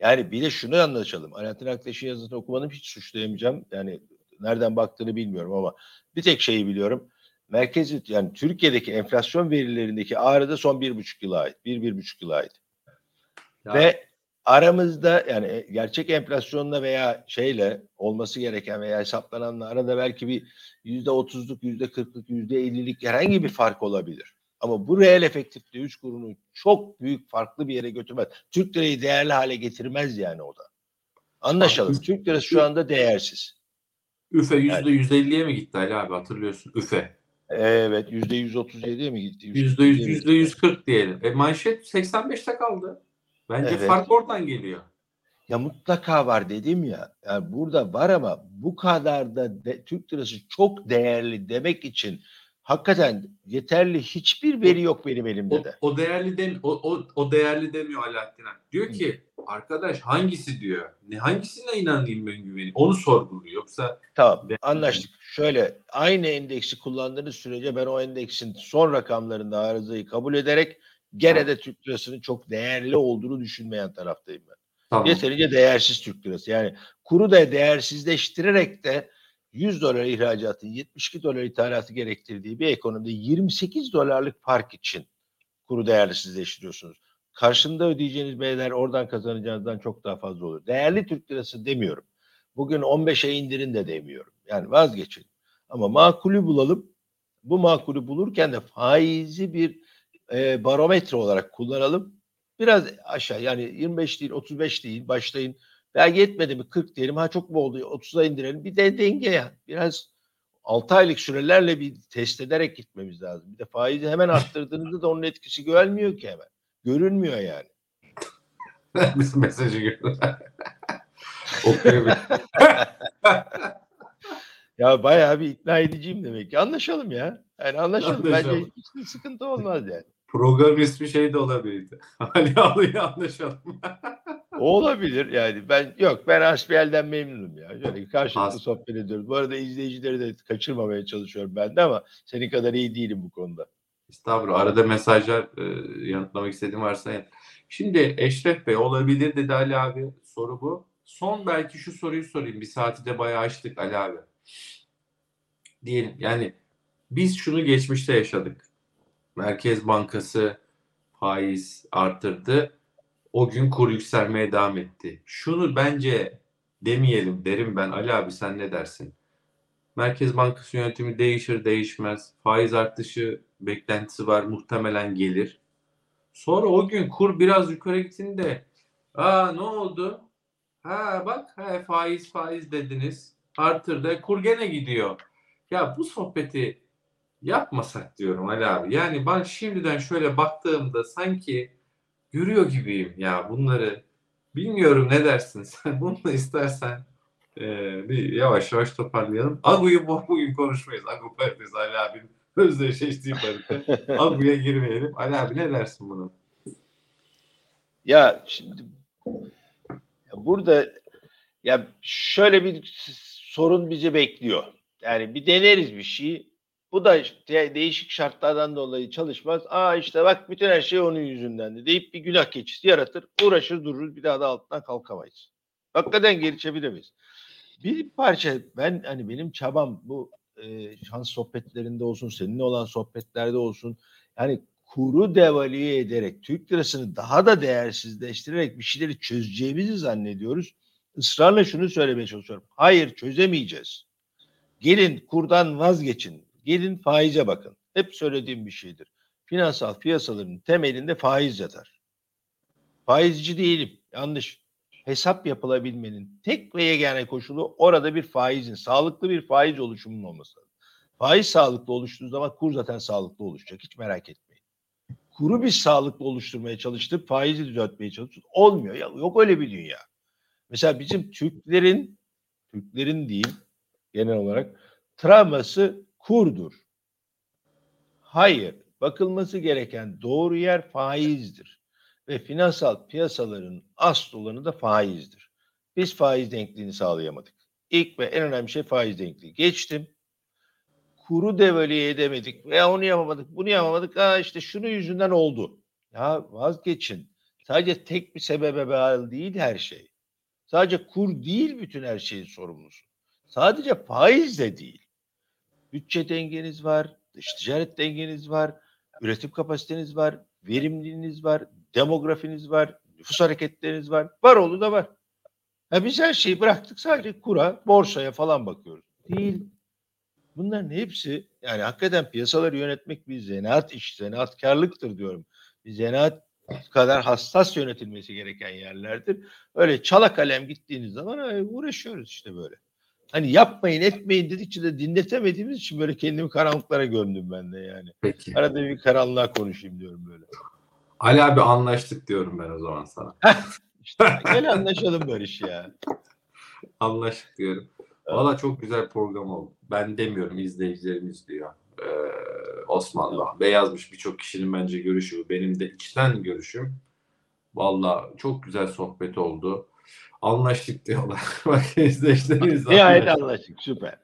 Yani bir de şunu anlaşalım. Alaaddin Aktaş'ın yazısını okumadım hiç suçlayamayacağım. Yani nereden baktığını bilmiyorum ama bir tek şeyi biliyorum. Merkezi yani Türkiye'deki enflasyon verilerindeki ağrı son bir buçuk yıla ait. Bir, bir buçuk yıla ait. Ya, Ve aramızda yani e, gerçek enflasyonla veya şeyle olması gereken veya hesaplananla arada belki bir yüzde otuzluk, yüzde kırklık, yüzde ellilik herhangi bir fark olabilir. Ama bu reel efektif döviz kurunu çok büyük farklı bir yere götürmez. Türk lirayı değerli hale getirmez yani o da. Anlaşalım. Abi, Türk lirası şu anda değersiz. Üfe yüzde yüz elliye mi gitti Ali abi hatırlıyorsun? Üfe. Evet yüzde 137'ye mi gitti? Yüzde yüz, yüzde yüz kırk diyelim. E manşet 85'te kaldı. Bence Evet. fark oradan geliyor. Ya mutlaka var dedim ya. Yani burada var ama bu kadar da de- Türk lirası çok değerli demek için hakikaten yeterli hiçbir veri yok benim elimde O, de. o değerli dem o, o, o değerli demiyor Alaaddin Ak. Diyor ki arkadaş hangisi diyor. Ne hangisine inanayım ben güveneyim? Onu sorguluyor. Yoksa Tamam Değerli. anlaştık. Şöyle aynı endeksi kullandığınız sürece ben o endeksin son rakamlarında arızayı kabul ederek gene de Türk lirasının çok değerli olduğunu düşünmeyen taraftayım ben. tamam. Yeterince değersiz Türk lirası. Yani kuru da değersizleştirerek de 100 dolar ihracatın 72 dolar ithalatı gerektirdiği bir ekonomide 28 dolarlık fark için kuru değersizleştiriyorsunuz. Karşında ödeyeceğiniz bedeller oradan kazanacağınızdan çok daha fazla olur. Değerli Türk lirası demiyorum. Bugün 15'e indirin de demiyorum. Yani vazgeçin. Ama makulü bulalım. Bu makulü bulurken de faizi bir e, barometre olarak kullanalım. Biraz aşağı yani 25 değil 35 değil başlayın. Belki yetmedi mi 40 diyelim ha çok mu oldu 30'a indirelim. Bir de denge ya biraz 6 aylık sürelerle bir test ederek gitmemiz lazım. Bir de faizi hemen arttırdığınızda da onun etkisi görülmüyor ki hemen. Görünmüyor yani. Biz <laughs> mesajı. <laughs> Okuyabilirim. <laughs> Ya bayağı bir ikna ediciyim demek ki. Anlaşalım ya. Yani anlaşıldı. Bence Anlaşıldı. hiç sıkıntı olmaz yani. Program ismi şey de olabilirdi. <laughs> Ali Ağlı'yı anlaşalım. O <laughs> olabilir yani. Ben yok ben hasbiyelden memnunum ya. Şöyle karşılıklı Has- sohbet ediyoruz. Bu arada izleyicileri de kaçırmamaya çalışıyorum ben de ama senin kadar iyi değilim bu konuda. Estağfurullah. Arada mesajlar e, yanıtlamak istediğim varsa yanıt. Şimdi Eşref Bey olabilir dedi Ali abi. Soru bu. Son belki şu soruyu sorayım. Bir saati de bayağı açtık Ali abi. Diyelim yani biz şunu geçmişte yaşadık. Merkez Bankası faiz arttırdı. O gün kur yükselmeye devam etti. Şunu bence demeyelim derim ben. Ali abi sen ne dersin? Merkez Bankası yönetimi değişir değişmez. Faiz artışı beklentisi var muhtemelen gelir. Sonra o gün kur biraz yukarı gittiğinde aa ne oldu? Ha bak ha, faiz faiz dediniz. Artırdı. Kur gene gidiyor. Ya bu sohbeti yapmasak diyorum Ali abi. Yani ben şimdiden şöyle baktığımda sanki görüyor gibiyim ya bunları. Bilmiyorum ne dersin <laughs> sen. Bunu da istersen ee, bir yavaş yavaş toparlayalım. Agu'yu bu- bugün konuşmayız. Agu paritesi Ali abinin özdeşleştiği parite. <laughs> Agu'ya girmeyelim. Ali abi ne dersin bunu? Ya şimdi burada ya şöyle bir sorun bizi bekliyor. Yani bir deneriz bir şey. Bu da işte değişik şartlardan dolayı çalışmaz. Aa işte bak bütün her şey onun yüzünden deyip bir günah keçisi yaratır. Uğraşır dururuz bir daha da altından kalkamayız. Hakikaten geri çeviremeyiz. Bir parça ben hani benim çabam bu e, şans sohbetlerinde olsun, seninle olan sohbetlerde olsun. Yani kuru devalüe ederek Türk lirasını daha da değersizleştirerek bir şeyleri çözeceğimizi zannediyoruz. Israrla şunu söylemeye çalışıyorum. Hayır çözemeyeceğiz. Gelin kurdan vazgeçin. Gelin faize bakın. Hep söylediğim bir şeydir. Finansal piyasaların temelinde faiz yatar. Faizci değilim. Yanlış. Hesap yapılabilmenin tek ve yegane koşulu orada bir faizin, sağlıklı bir faiz oluşumunun olması. Faiz sağlıklı oluştuğu zaman kur zaten sağlıklı oluşacak. Hiç merak etmeyin kuru bir sağlıklı oluşturmaya çalıştık, faizi düzeltmeye çalıştık. Olmuyor. Ya, yok öyle bir dünya. Mesela bizim Türklerin, Türklerin değil genel olarak travması kurdur. Hayır. Bakılması gereken doğru yer faizdir. Ve finansal piyasaların asıl olanı da faizdir. Biz faiz denkliğini sağlayamadık. İlk ve en önemli şey faiz denkliği. Geçtim kuru devalüe edemedik veya onu yapamadık, bunu yapamadık. Aa işte şunu yüzünden oldu. Ya vazgeçin. Sadece tek bir sebebe bağlı değil her şey. Sadece kur değil bütün her şeyin sorumlusu. Sadece faiz de değil. Bütçe dengeniz var, dış ticaret dengeniz var, üretim kapasiteniz var, verimliliğiniz var, demografiniz var, nüfus hareketleriniz var. Var oldu da var. Ya biz her şeyi bıraktık sadece kura, borsaya falan bakıyoruz. Değil. Bunların hepsi yani hakikaten piyasaları yönetmek bir zanaat iş, zanaatkarlıktır diyorum. Bir zanaat kadar hassas yönetilmesi gereken yerlerdir. Öyle çala kalem gittiğiniz zaman uğraşıyoruz işte böyle. Hani yapmayın etmeyin dedikçe de dinletemediğimiz için böyle kendimi karanlıklara gömdüm ben de yani. Peki. Arada bir karanlığa konuşayım diyorum böyle. Ali abi anlaştık diyorum ben o zaman sana. <laughs> İşte gel anlaşalım Barış ya. Anlaştık diyorum. Valla çok güzel program oldu. Ben demiyorum izleyicilerimiz diyor. Ee, Osmanlı Bey yazmış birçok kişinin bence görüşü. bu. Benim de içten görüşüm. Valla çok güzel sohbet oldu. Anlaştık diyorlar. <laughs> Bak izleyicilerimiz Nihayet anlaştık. süper.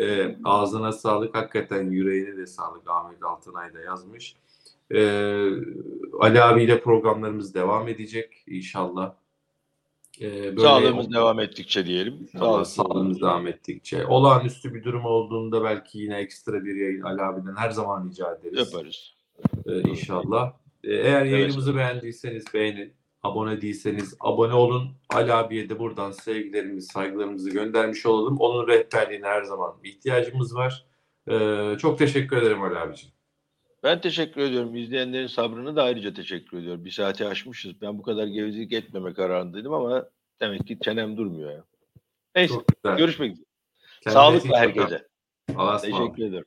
Ee, ağzına sağlık. Hakikaten yüreğine de sağlık. Ahmet Altınay da yazmış. Ee, Ali abiyle programlarımız devam edecek inşallah. Ee, böyle- Sağlığımız devam ettikçe diyelim. Sağlık. sağlığımız devam ettikçe. Olağanüstü bir durum olduğunda belki yine ekstra bir yayın Ali abiden her zaman rica ederiz. Yaparız. Ee, inşallah. Ee, eğer yayınımızı beğendiyseniz beğenin. Abone değilseniz abone olun. Ali abiye de buradan sevgilerimizi, saygılarımızı göndermiş olalım. Onun rehberliğine her zaman ihtiyacımız var. Ee, çok teşekkür ederim Ali abiciğim. Ben teşekkür ediyorum. İzleyenlerin sabrını da ayrıca teşekkür ediyorum. Bir saati aşmışız. Ben bu kadar gevezelik etmeme kararındaydım ama demek ki çenem durmuyor ya. Neyse. Görüşmek üzere. Sağlıkla herkese. Allah'a. Teşekkür ederim.